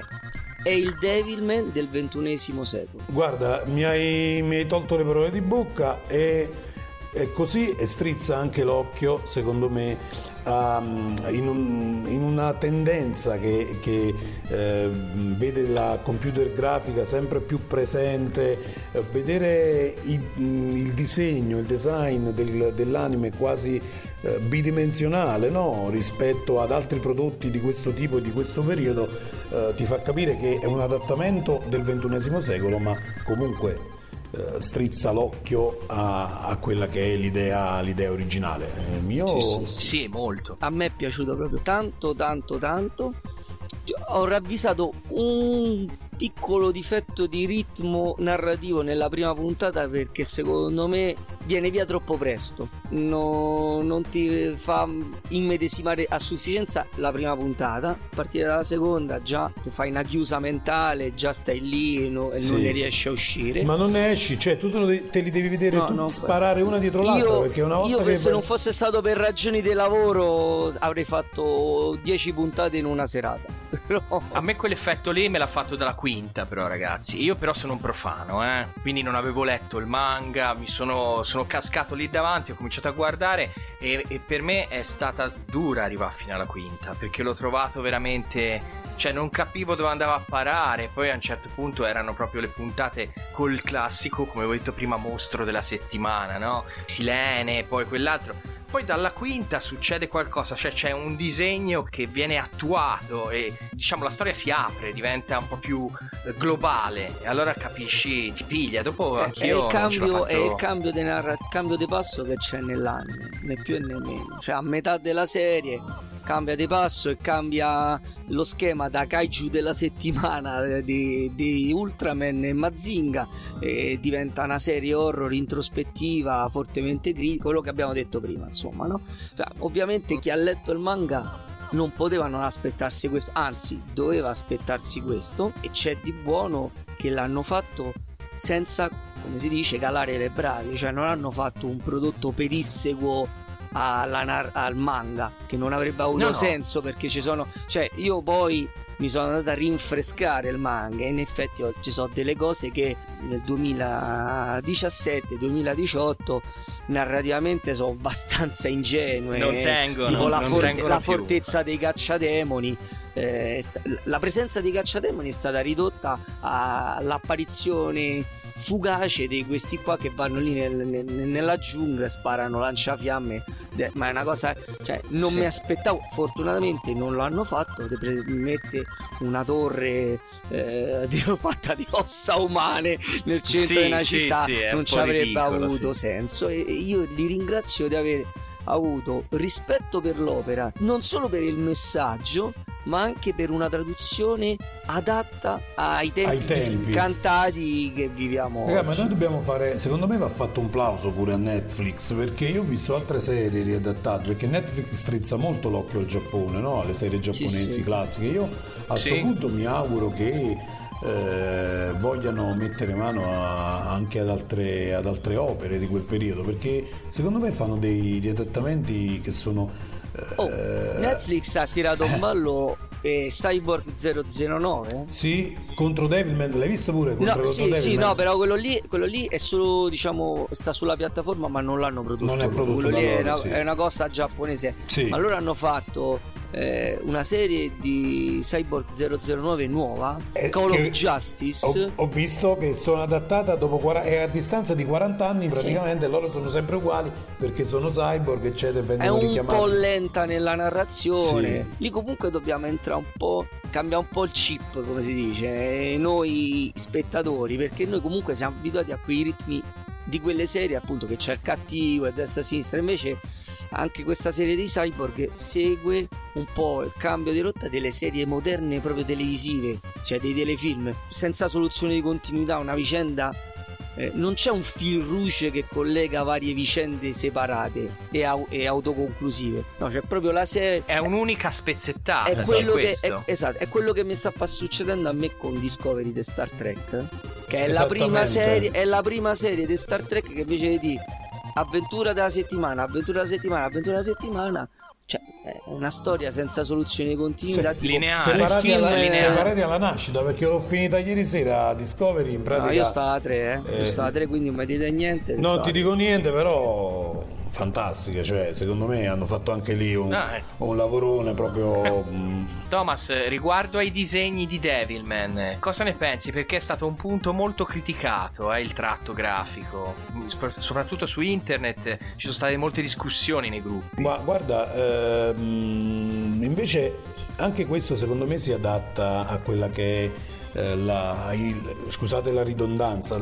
è il Devilman del ventunesimo secolo. Guarda, mi hai, mi hai tolto le parole di bocca e, e così e strizza anche l'occhio, secondo me, a- in, un- in una tendenza che, che, eh, vede la computer grafica sempre più presente, eh, vedere i- il disegno, il design del- dell'anime quasi eh, bidimensionale no? rispetto ad altri prodotti di questo tipo e di questo periodo eh, ti fa capire che è un adattamento del XXI secolo ma comunque eh, strizza l'occhio a, a quella che è l'idea, l'idea originale. Eh, mio... Sì, sì, sì. Sì, molto. A me è piaciuto proprio tanto, tanto, tanto. Ho ravvisato un piccolo difetto di ritmo narrativo nella prima puntata perché secondo me viene via troppo presto. No- non ti fa immedesimare a sufficienza la prima puntata. A partire dalla seconda già ti fai una chiusa mentale, già stai lì no- e Sì. non ne riesci a uscire. Ma non ne esci, cioè tu te, li devi vedere No, tutti no, sparare una dietro l'altra io, perché una volta io che se non fosse stato per ragioni di lavoro avrei fatto 10 puntate in una serata. [laughs] Però- A me quell'effetto lì me l'ha fatto dalla quinta, però, ragazzi. Io, però, sono un profano, eh. Quindi non avevo letto il manga, mi sono, sono cascato lì davanti, ho cominciato a guardare. E, e per me è stata dura arrivare fino alla quinta, perché l'ho trovato veramente. Cioè, non capivo dove andava a parare. Poi a un certo punto erano proprio le puntate col classico, come avevo detto prima, mostro della settimana, no? Silene, poi quell'altro. Poi dalla quinta succede qualcosa, cioè c'è un disegno che viene attuato e diciamo la storia si apre, diventa un po' più eh, globale e allora capisci, ti piglia. Dopo ce l'ho cambio, è fatto- il cambio di narra- cambio di passo che c'è nell'anime, né più né meno. Cioè, a metà della serie cambia di passo e cambia lo schema da kaiju della settimana eh, di, di Ultraman e Mazinga e diventa una serie horror introspettiva, fortemente critica, quello che abbiamo detto prima, insomma, no? Cioè, ovviamente chi ha letto il manga non poteva non aspettarsi questo, anzi doveva aspettarsi questo e c'è di buono che l'hanno fatto senza, come si dice, calare le bravi, cioè non hanno fatto un prodotto pedissequo alla al manga che non avrebbe avuto No, no. senso perché ci sono, cioè io poi mi sono andato a rinfrescare il manga e in effetti ci sono delle cose che nel 2017-2018 narrativamente sono abbastanza ingenue Non tengono, tipo la, non forte- la fortezza dei cacciademoni eh, la presenza dei cacciademoni è stata ridotta all'apparizione fugace di questi qua che vanno lì nel- nel- nella giungla e sparano lanciafiamme. Ma è una cosa cioè non Sì. mi aspettavo fortunatamente non lo hanno fatto mette una torre eh, [laughs] fatta di ossa umane nel centro Sì, di una città sì, un non ci avrebbe ridicolo, avuto senso. E e io li ringrazio di aver avuto rispetto per l'opera non solo per il messaggio ma anche per una traduzione adatta ai tempi, Ai tempi. disencantati che viviamo Raga, ma noi dobbiamo fare, secondo me va fatto un plauso pure a Netflix perché io ho visto altre serie riadattate perché Netflix strizza molto l'occhio al Giappone, no? alle serie giapponesi sì. classiche. Io a Sì. questo punto mi auguro che eh, vogliano mettere mano a- anche ad altre, ad altre opere di quel periodo perché secondo me fanno dei riadattamenti che sono... eh, Oh, Netflix ha tirato in ballo eh, Cyborg 009 Sì, contro Devilman, l'hai vista pure? Contro, No, contro sì, sì, no, però quello lì, quello lì è solo, diciamo, sta sulla piattaforma, ma non l'hanno prodotto. Non è prodotto Quello lì è loro, una, sì. è una cosa giapponese. Sì. Ma loro hanno fatto eh, una serie di Cyborg 009 nuova, Eh, Call of Justice. Ho, ho visto che sono adattata dopo quara- è a distanza di 40 anni praticamente loro sono sempre uguali perché sono cyborg eccetera e È un richiamati po' lenta nella narrazione. Sì. Lì comunque dobbiamo entrare un po'. Cambia un po' il chip, come si dice, eh, noi spettatori, perché noi comunque siamo abituati a quei ritmi di quelle serie, appunto, che c'è il cattivo e destra e sinistra. Invece anche questa serie di cyborg segue un po' il cambio di rotta delle serie moderne proprio televisive, cioè dei telefilm, senza soluzione di continuità, una vicenda eh, non c'è un fil rouge che collega varie vicende separate e, au- e autoconclusive. No, c'è proprio la serie. È un'unica spezzettata. È sì, quello, che, è, esatto, è quello che mi sta succedendo a me con Discovery di Star Trek. Che è la, prima Esattamente. serie, è la prima serie di Star Trek che invece di avventura della settimana, avventura della settimana, avventura della settimana. Cioè, è una storia senza soluzione di continuità. Se- tipo, lineare. Separati film alla, lineare. separati alla nascita perché l'ho finita ieri sera a Discovery in pratica. No, io stavo a tre, eh. Eh, Io stavo a tre, quindi non mi dite niente. Non ti dico niente, però fantastiche, cioè secondo me hanno fatto anche lì un, Ah, eh. un lavorone proprio mm, Thomas, riguardo ai disegni di Devilman, cosa ne pensi? Perché è stato un punto molto criticato, eh, il tratto grafico. Sp- Soprattutto su internet ci sono state molte discussioni nei gruppi. Ma guarda, ehm, invece anche questo secondo me si adatta a quella che è eh, la, il- scusate la ridondanza,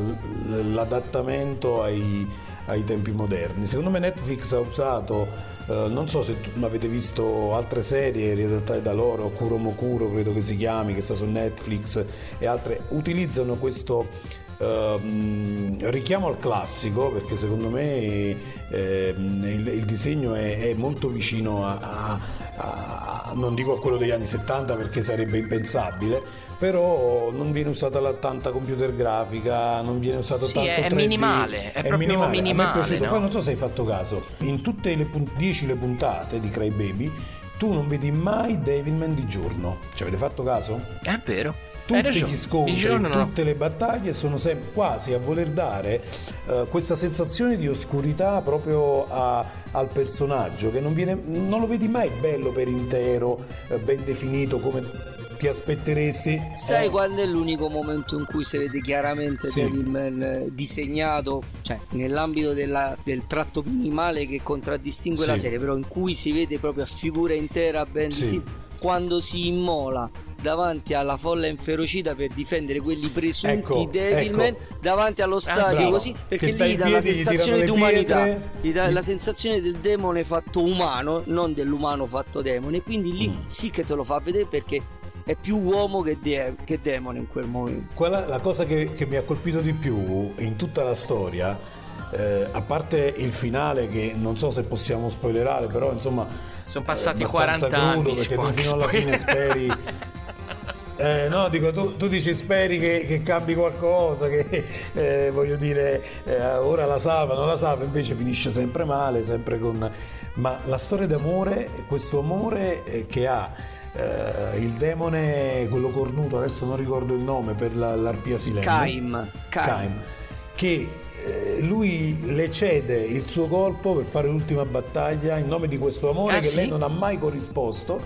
l'adattamento ai, ai tempi moderni. Secondo me Netflix ha usato, eh, non so se avete visto altre serie riadattate da loro, Kuro Mokuro credo che si chiami, che sta su Netflix e altre, utilizzano questo ehm, richiamo al classico perché secondo me ehm, il, il disegno è, è molto vicino a, a- a- non dico a quello degli anni 70 perché sarebbe impensabile però non viene usata la, tanta computer grafica non viene usato Sì, tanto è 3D, minimale, è proprio minimale. Minimale, è no? poi non so se hai fatto caso in tutte le 10 le puntate di Cry Baby tu non vedi mai Devilman di giorno ci avete fatto caso? È vero. tutti gli scontri, no. tutte le battaglie sono sempre quasi a voler dare eh, questa sensazione di oscurità proprio a- al personaggio che non, viene, non lo vedi mai bello per intero, eh, ben definito come ti aspetteresti. Sai Eh, quando è l'unico momento in cui si vede chiaramente Sì. Devilman eh, disegnato, cioè nell'ambito della- del tratto minimale che contraddistingue la Sì. serie, però in cui si vede proprio a figura intera ben Sì. quando si immola davanti alla folla inferocita per difendere quelli presunti Ecco, Devilman ecco. davanti allo stadio bravo. così perché Che lì dà la piedi, sensazione di umanità gli dà la sensazione del demone fatto umano non dell'umano fatto demone quindi lì Mm. sì che te lo fa vedere perché è più uomo che, de- che demone in quel momento Quella- la cosa che, che mi ha colpito di più in tutta la storia, eh, a parte il finale che non so se possiamo spoilerare, però insomma... Sono passati è abbastanza 40 anni, crudo si perché tu fino alla fine speri... [laughs] Eh, no, dico, tu, tu dici speri che, che cambi qualcosa, che eh, voglio dire, eh, ora la salva, non la salva, invece finisce sempre male, sempre con... Ma la storia d'amore, questo amore eh, che ha eh, il demone, quello cornuto, adesso non ricordo il nome, per la- l'arpia silente. Kaim Kaim. Kaim, che eh, lui le cede il suo colpo per fare l'ultima battaglia in nome di questo amore Ah, che sì? lei non ha mai corrisposto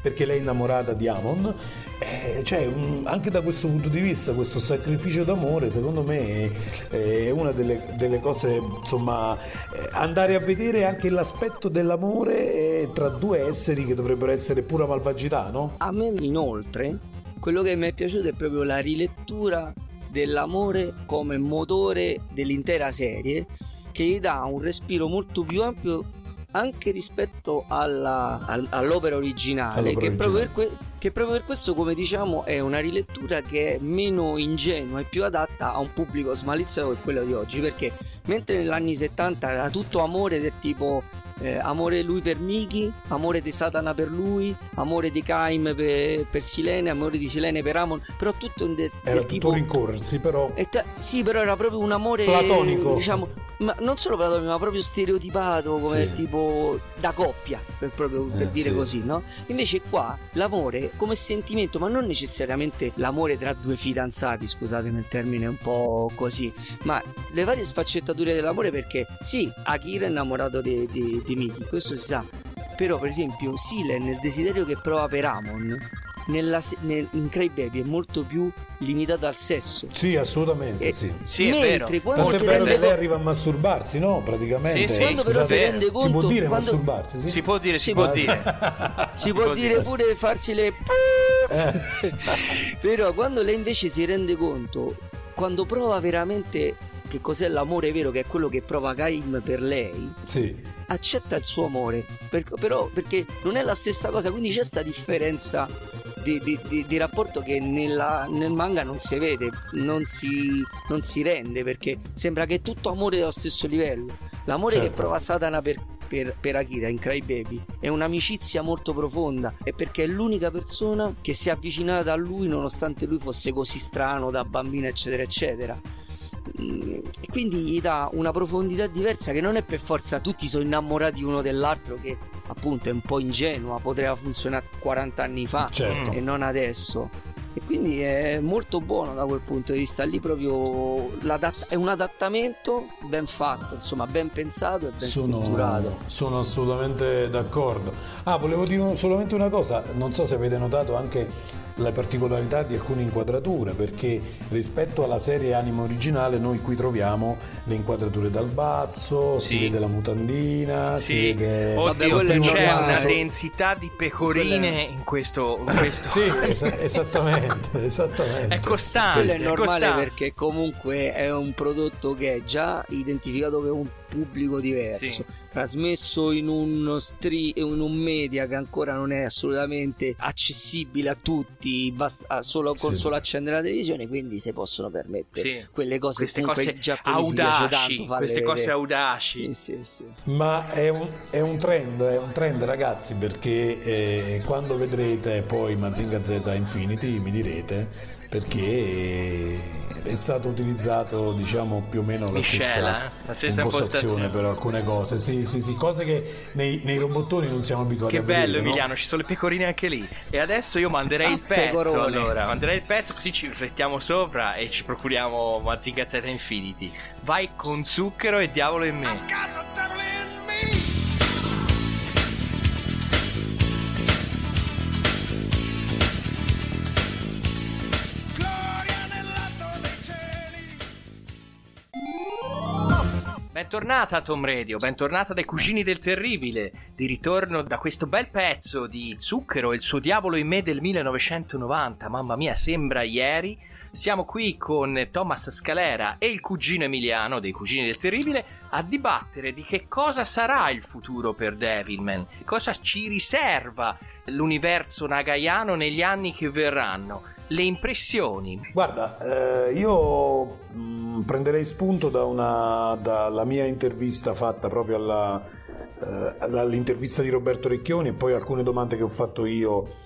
perché lei è innamorata di Amon. Eh, cioè, un- anche da questo punto di vista, questo sacrificio d'amore, secondo me, è, è una delle, delle cose, insomma, eh, andare a vedere anche l'aspetto dell'amore tra due esseri che dovrebbero essere pura malvagità, no? a me inoltre quello che mi è piaciuto è proprio la rilettura dell'amore come motore dell'intera serie che gli dà un respiro molto più ampio anche rispetto alla- al- all'opera originale, All'opera che, Proprio originale. per que- che proprio per questo come diciamo è una rilettura che è meno ingenua e più adatta a un pubblico smalizzato che quello di oggi perché mentre negli anni 70 era tutto amore del tipo eh, amore lui per Miki, amore di Satana per lui, amore di Kaim per, per Silene, amore di Silene per Amon, però tutto un de- Era del tutto tipo rincorrersi, però ta- sì, però era proprio un amore Platonico. diciamo, ma non solo platonico, ma proprio stereotipato come Sì. tipo da coppia, per, proprio per Eh, dire sì. così, no? Invece qua l'amore come sentimento, ma non necessariamente l'amore tra due fidanzati, scusatemi il termine un po' così, ma le varie sfaccettature dell'amore perché sì, Akira è innamorato di, di, di Miki, questo si sa, però per esempio Silen, il desiderio che prova per Amon, nella nel- in Cry Baby è molto più limitato al sesso. sì, assolutamente Eh, sì. Sì, è Mentre vero. quando è si rende che lei conto arriva a masturbarsi, no? Praticamente. Sì, sì, quando però si rende Si conto può dire quando- masturbarsi, sì? Si può dire, si, Si può dire. [laughs] si può dire pure farsi le Eh. [laughs] [laughs] però quando lei invece si rende conto quando prova veramente che cos'è l'amore vero che è quello che prova Kaim per lei Sì. Accetta il suo amore, per- però perché non è la stessa cosa, quindi c'è questa differenza di, di- di- di rapporto che nella- nel manga non si vede, non si, non si rende, perché sembra che è tutto amore dello stesso livello. L'amore che Certo. prova Satana per, per, per Akira in Cry Baby è un'amicizia molto profonda e perché è l'unica persona che si è avvicinata a lui nonostante lui fosse così strano da bambino eccetera eccetera quindi gli dà una profondità diversa che non è per forza tutti sono innamorati uno dell'altro che appunto è un po' ingenua poteva funzionare 40 anni fa Certo. e non adesso e quindi è molto buono da quel punto di vista lì proprio è un adattamento ben fatto insomma ben pensato e ben strutturato Sono, sono assolutamente d'accordo. Ah, volevo dire solamente una cosa, non so se avete notato anche la particolarità di alcune inquadrature, perché rispetto alla serie anime originale noi qui troviamo le inquadrature dal basso, si Sì. vede la mutandina, si Sì, vede Vabbè, oddio, è c'è una densità di pecorine in questo. in [laughs] questo- Sì, es- esattamente, [laughs] esattamente. È costante. quello è normale costante. perché comunque è un prodotto che è già identificato per un pubblico diverso Sì. trasmesso in uno stri- in un media che ancora non è assolutamente accessibile a tutti basta solo con Sì. solo accendere la televisione quindi si possono permettere Sì. quelle cose queste comunque cose piace audaci, queste cose vedere. audaci. sì, sì, sì. Ma è un, è un trend, è un trend ragazzi perché eh, quando vedrete poi Mazinga Z Infinity mi direte perché è stato utilizzato diciamo più o meno la Miscela, stessa, eh? La stessa impostazione impostazione. per alcune cose, sì sì sì, cose che nei, nei robottoni non siamo abituati Che a vedere. bello no? Emiliano, ci sono le pecorine anche lì. E adesso io manderei Ah, il che pezzo allora, manderei il pezzo così ci riflettiamo sopra e ci procuriamo Mazinga Z Infinity. Vai con zucchero e diavolo in me. Bentornata Tom Radio, bentornata dai cugini del terribile, di ritorno da questo bel pezzo di Zucchero, il suo diavolo in me del 1990, mamma mia sembra ieri, siamo qui con Thomas Scalera e il cugino Emiliano dei cugini del terribile a dibattere di che cosa sarà il futuro per Devilman, cosa ci riserva l'universo nagayano negli anni che verranno, le impressioni. Guarda, eh, io mh, prenderei spunto da una, dalla mia intervista fatta proprio alla, eh, all'intervista di Roberto Recchioni e poi alcune domande che ho fatto io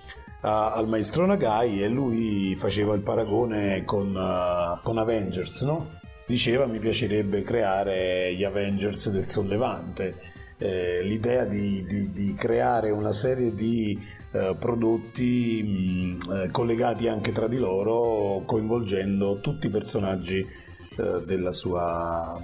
a- al maestro Nagai e lui faceva il paragone con, eh, con Avengers, no? Diceva mi piacerebbe creare gli Avengers del sollevante, Eh, l'idea di, di- di creare una serie di eh, prodotti mh, eh, collegati anche tra di loro, coinvolgendo tutti i personaggi eh, della, sua,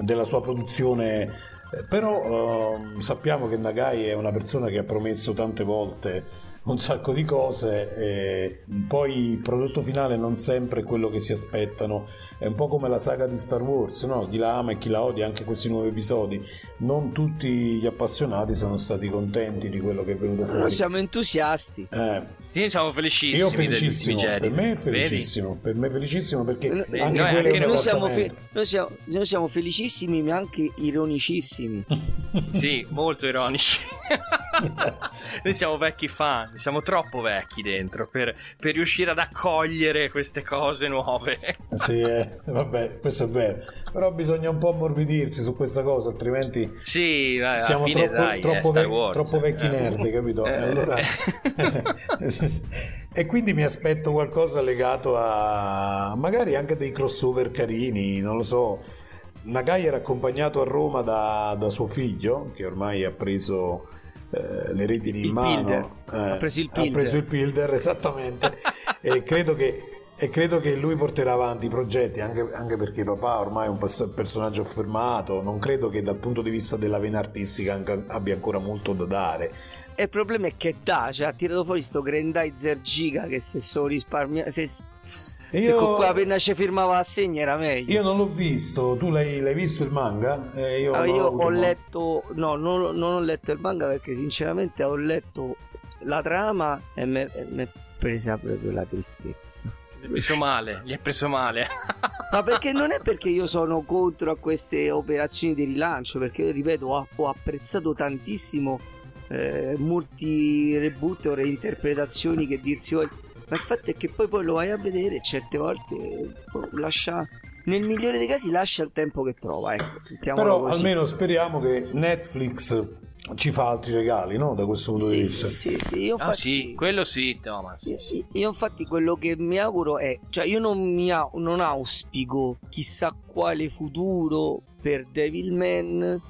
della sua produzione. Eh, Però ehm, sappiamo che Nagai è una persona che ha promesso tante volte un sacco di cose poi il prodotto finale non sempre è quello che si aspettano è un po' come la saga di Star Wars no? chi la ama e chi la odia anche questi nuovi episodi. Non tutti gli appassionati sono stati contenti di quello che è venuto fuori. Noi siamo entusiasti. Eh, Sì, siamo felicissimi. io felicissimo, per me è Vedi? felicissimo, per me è felicissimo perché Noi- anche noi quello anche è un noi siamo, fe- noi, siamo, noi siamo felicissimi ma anche ironicissimi [laughs] Sì, molto ironici. [laughs] Noi siamo vecchi fan, siamo troppo vecchi dentro per, per riuscire ad accogliere queste cose nuove. [laughs] Sì, eh, vabbè, questo è vero. Però bisogna un po' ammorbidirsi su questa cosa, altrimenti Sì, vai, alla siamo fine, troppo, dai, troppo Star ve- Wars. troppo vecchi Eh. nerd, capito? E, Eh. allora... e quindi mi aspetto qualcosa legato a magari anche dei crossover carini, non lo so. Nagai era accompagnato a Roma da, da suo figlio, che ormai ha preso eh, le redini in Il mano. Eh, Ha preso il Ha Pilder. preso il Pilder, esattamente. e credo che e credo che lui porterà avanti i progetti anche, anche perché papà ormai è un pers- personaggio affermato non credo che dal punto di vista della vena artistica anche- abbia ancora molto da dare E il problema è che da, cioè, ha tirato fuori sto Grandizer Giga che se so risparmia se, se Io- con quella penna ci firmava a segno era meglio. io non l'ho visto tu l'hai, l'hai visto il manga? Eh, io Ah, non io ho letto, no, non, non ho letto il manga perché sinceramente ho letto la trama e mi è presa proprio la tristezza. Gli è preso male, gli è preso male. [laughs] Ma perché non è perché io sono contro a queste operazioni di rilancio, perché io ripeto, ho, ho apprezzato tantissimo eh, molti reboot o reinterpretazioni che dirsi voglia. Ma il fatto è che poi, poi lo vai a vedere e certe volte boh, lascia. Nel migliore dei casi lascia il tempo che trova, ecco. Però così. almeno speriamo che Netflix ci fa altri regali, no? Da questo punto di Sì, vista. sì, sì, io Ah infatti, sì, quello sì, Thomas. Sì, sì. Io infatti quello che mi auguro è, cioè io non, mi au- non auspico chissà quale futuro per Devilman,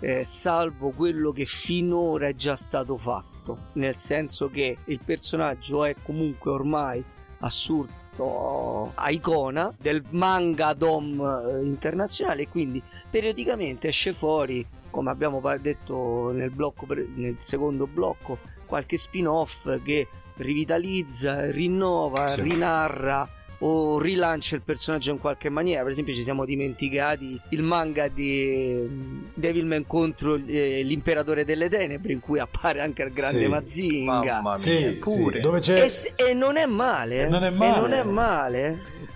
eh, salvo quello che finora è già stato fatto, nel senso che il personaggio è comunque ormai assurdo a icona del manga dom eh, internazionale quindi periodicamente esce fuori come abbiamo detto nel, blocco nel secondo blocco qualche spin-off che rivitalizza, rinnova, Sì. rinarra o rilancia il personaggio in qualche maniera. Per esempio, ci siamo dimenticati il manga di mm, Devilman contro eh, l'imperatore delle tenebre, in cui appare anche il grande Sì. Mazinga. Sì, pure. sì, dove c'è E, e non è male, eh. Non è E male. non è male.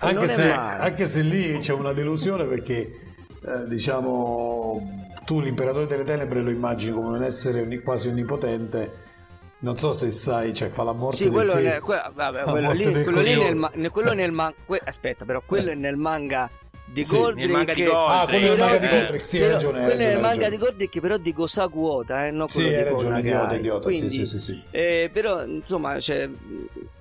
E non anche è se, male. anche se lì c'è una delusione perché eh, diciamo tu l'imperatore delle tenebre lo immagini come un essere quasi onnipotente non so se sai cioè fa la morte Sì, quello, nel, vabbè, la quello morte lì, quello lì nel, ma- ne- quello nel man- que- aspetta, però quello è nel manga di Sì, nel manga di che- ah quello è Però- manga di Goldrake sì hai però- ragione hai quello è nel hai manga di Goldrake, però di Gosakuota, eh, non sì quello hai di ragione Konagai. idiota idiota sì, Quindi, sì sì sì eh, però insomma c'è,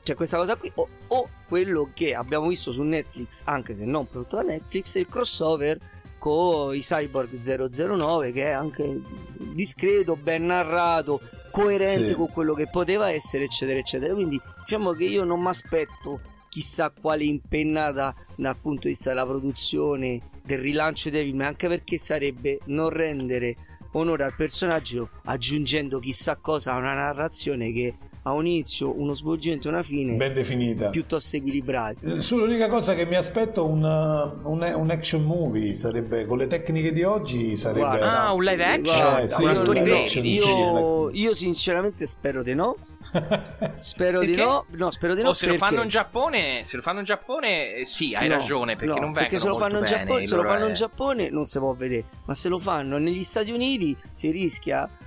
c'è questa cosa qui o, o quello che abbiamo visto su Netflix anche se non prodotto da Netflix il crossover con i Cyborg 009 che è anche discreto ben narrato coerente Sì. con quello che poteva essere eccetera eccetera quindi diciamo che io non mi aspetto chissà quale impennata dal punto di vista della produzione del rilancio di Devilman anche perché sarebbe non rendere onore al personaggio aggiungendo chissà cosa a una narrazione che ha un inizio, uno svolgimento e una fine ben definita piuttosto equilibrati. Eh, Sull'unica cosa che mi aspetto un, uh, un, un action movie sarebbe con le tecniche di oggi sarebbe Guarda, Ah, un live action? Guarda, Eh, sì, io- attori live veri. action. Io, io sinceramente spero di no. [laughs] Spero di Perché? no. No, spero di no. O se lo perché- fanno in Giappone, se lo fanno in Giappone, eh, sì, hai No, ragione, perché no, non vengono perché se lo fanno in Giappone, se lo fanno in eh. Giappone non si può vedere, ma se lo fanno negli Stati Uniti si rischia eh,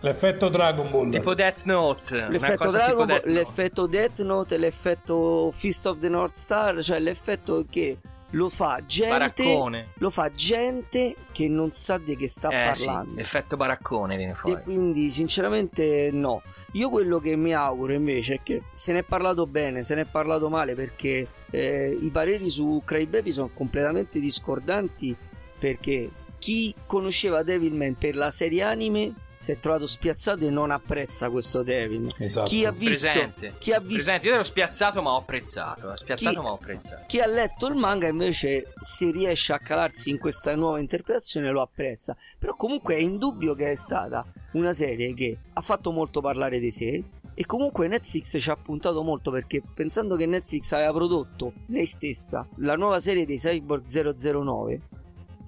l'effetto Dragon Ball Tipo Death Note. l'effetto Dragon Ball, Death Note. l'effetto Death Note, l'effetto Fist of the North Star, cioè l'effetto che lo fa gente Baraccone. lo fa gente che non sa di che sta Eh sì, parlando. effetto baraccone viene E fuori. quindi sinceramente no. Io quello che mi auguro invece è che se ne è parlato bene, se ne è parlato male perché eh, i pareri su Crybaby sono completamente discordanti perché chi conosceva Devilman per la serie anime si è trovato spiazzato e non apprezza questo Devilman. esatto Chi ha visto Presente. chi ha visto Presente, io ero spiazzato ma ho apprezzato. Spiazzato Chi- ma ho apprezzato. chi ha letto il manga invece se riesce a calarsi in questa nuova interpretazione lo apprezza però comunque è indubbio che è stata una serie che ha fatto molto parlare di sé e comunque Netflix ci ha puntato molto perché pensando che Netflix aveva prodotto lei stessa la nuova serie dei Cyborg 009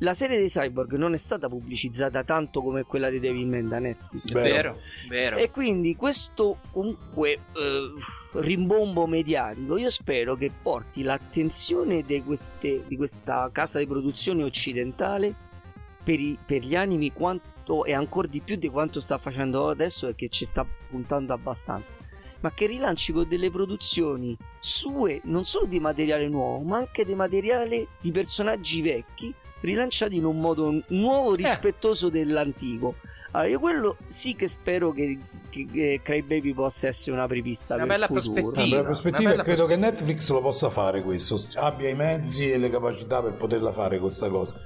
la serie dei Cyborg non è stata pubblicizzata tanto come quella di Devilman da Netflix Vero. Vero, vero. e quindi questo comunque eh, rimbombo mediatico io spero che porti l'attenzione di, queste- di questa casa di produzione occidentale per, i- per gli animi quanto e ancora di più di quanto sta facendo adesso e che ci sta puntando abbastanza ma che rilanci con delle produzioni sue non solo di materiale nuovo ma anche di materiale di personaggi vecchi rilanciati in un modo nuovo rispettoso dell'antico allora, io quello sì che spero che, che, che Crybaby possa essere una prevista Una per bella il futuro. prospettiva. Una bella prospettiva Una e bella credo che Netflix lo possa fare questo, abbia i mezzi e le capacità per poterla fare questa cosa,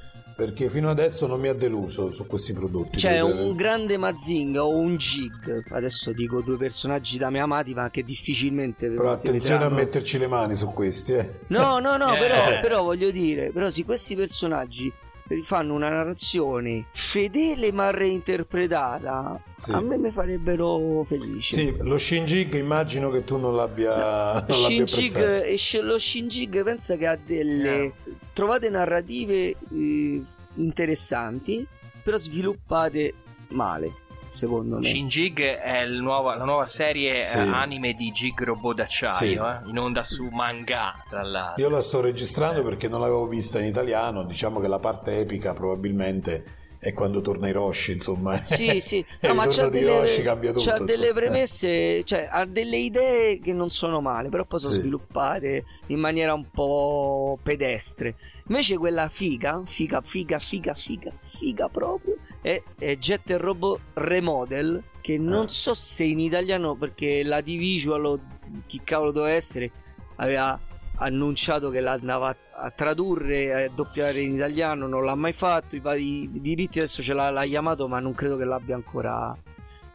perché fino adesso non mi ha deluso su questi prodotti. C'è devo un grande Mazinga o un Jig, adesso dico due personaggi da me amati, ma che difficilmente Però attenzione a vedranno. metterci le mani su questi, eh. No, no, no, Eh. però, però voglio dire, però sì, questi personaggi fanno una narrazione fedele ma reinterpretata, Sì. a me mi farebbero felice. Sì, lo Shinjig immagino che tu non l'abbia, non l'abbia Shinjig, Sh- lo Shinjig pensa che ha delle trovate narrative eh, interessanti, però sviluppate male. Secondo me. Shin Jig è il nuovo- la nuova serie Sì. eh, anime di Jig Robot d'acciaio, Sì. eh, in onda su manga, tra l'altro. Io la sto registrando perché non l'avevo vista in italiano. Diciamo che la parte epica probabilmente è quando torna Hiroshi, insomma. Sì, [laughs] sì, no, il ma c'ha di delle, Hiroshi cambia tutto. c'ha delle premesse, cioè ha delle idee che non sono male, però poi sono Sì. sviluppate in maniera un po' pedestre. Invece quella figa, figa, figa, figa, figa, figa proprio, è, è Jet and Robot Remodel, che non Ah. so se in italiano, perché la D-Visual o chi cavolo doveva essere, aveva annunciato che la andava a tradurre e a doppiare in italiano, non l'ha mai fatto. I, vari- i diritti adesso ce l'ha, l'ha chiamato, ma non credo che l'abbia ancora.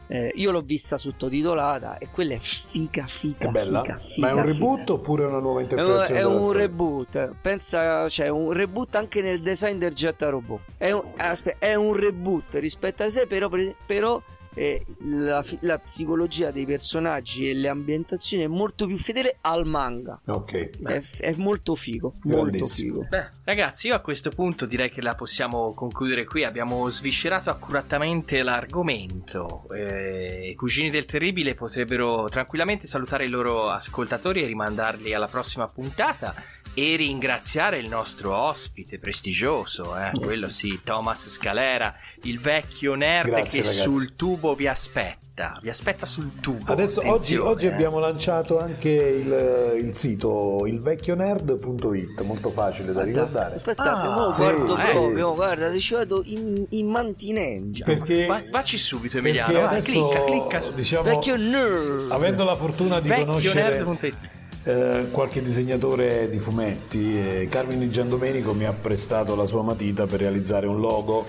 Eh, io l'ho vista sottotitolata e quella è figa, figa, È bella? figa, figa, Ma è un figa. reboot oppure una nuova È un, interpretazione? è un reboot, pensa, cioè un reboot anche nel design del jet robot. È un, aspe- è un reboot rispetto a sé, però, però eh, la, la psicologia dei personaggi e le ambientazioni è molto più fedele al manga. Ok. È, è molto figo, molto figo. Beh, ragazzi, io a questo punto direi che la possiamo concludere qui. Abbiamo sviscerato accuratamente l'argomento. Eh, I cugini del terribile potrebbero tranquillamente salutare i loro ascoltatori e rimandarli alla prossima puntata. E ringraziare il nostro ospite prestigioso, eh, Eh, quello sì, sì, Thomas Scalera, il vecchio nerd Grazie, che ragazzi. sul tubo vi aspetta. Vi aspetta sul tubo. Adesso oggi, oggi eh. abbiamo lanciato anche il, il sito ilvecchionerd.it, molto facile da ricordare. Aspetta, Ah, sì, guardo sì. proprio, guarda, se ci vado in, in mantinengia. Perché, Va- vacci subito, Emiliano. vai, adesso, clicca, clicca. su- diciamo, Vecchio nerd. avendo la fortuna di conoscere Vecchionerd.it. eh, qualche disegnatore di fumetti, eh, Carmine Giandomenico mi ha prestato la sua matita per realizzare un logo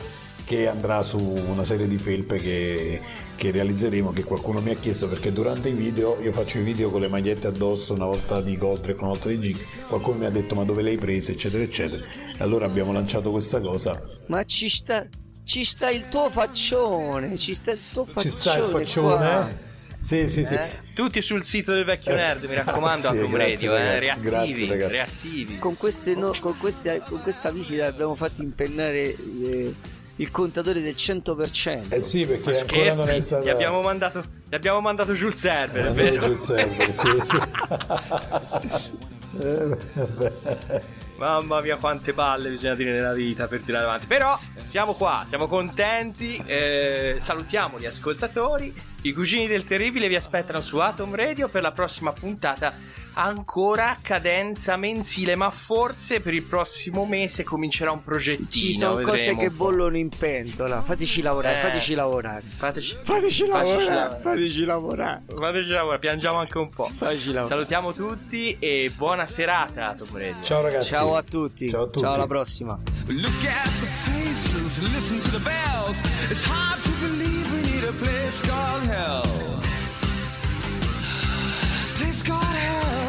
che andrà su una serie di felpe che, che realizzeremo, che qualcuno mi ha chiesto perché durante i video, io faccio i video con le magliette addosso, una volta di Goldrake, una volta di Gig, qualcuno mi ha detto ma dove le hai prese, eccetera, eccetera. Allora abbiamo lanciato questa cosa. Ma ci sta, ci sta il tuo faccione, ci sta il tuo faccione. Ci sta il qua. faccione? Eh? Sì, sì, sì. Eh? Tutti sul sito del vecchio nerd, mi raccomando, Grazie, a Tom grazie, Radio, eh? reattivi, grazie, ragazzi. reattivi. Con, queste no- con, queste- con questa visita abbiamo fatto impennare eh, il contatore del 100%. Eh sì, perché Ma ancora non è scherzi, stata... gli abbiamo mandato, gli abbiamo mandato giù il server, è Non vero? giù il server, sì, sì. [laughs] Eh. Mamma mia, quante palle bisogna dire nella vita per tirare avanti. Però siamo qua, siamo contenti. eh, salutiamo gli ascoltatori. I cugini del terribile vi aspettano su Atom Radio per la prossima puntata. Ancora a cadenza mensile, ma forse per il prossimo mese comincerà un progettino. Ci sono cose che bollono in pentola. Fateci lavorare, Eh. fateci lavorare. Fateci, Fateci lavorare, lavorare. fateci lavorare. Fateci lavorare, piangiamo anche un po'. Fateci lavorare. Salutiamo tutti e buona serata, Tom Radio. Ciao ragazzi. Ciao a tutti. Ciao a tutti. Ciao alla prossima. Look at the faces, listen to the bells. It's hard to believe a place called hell. Place called hell.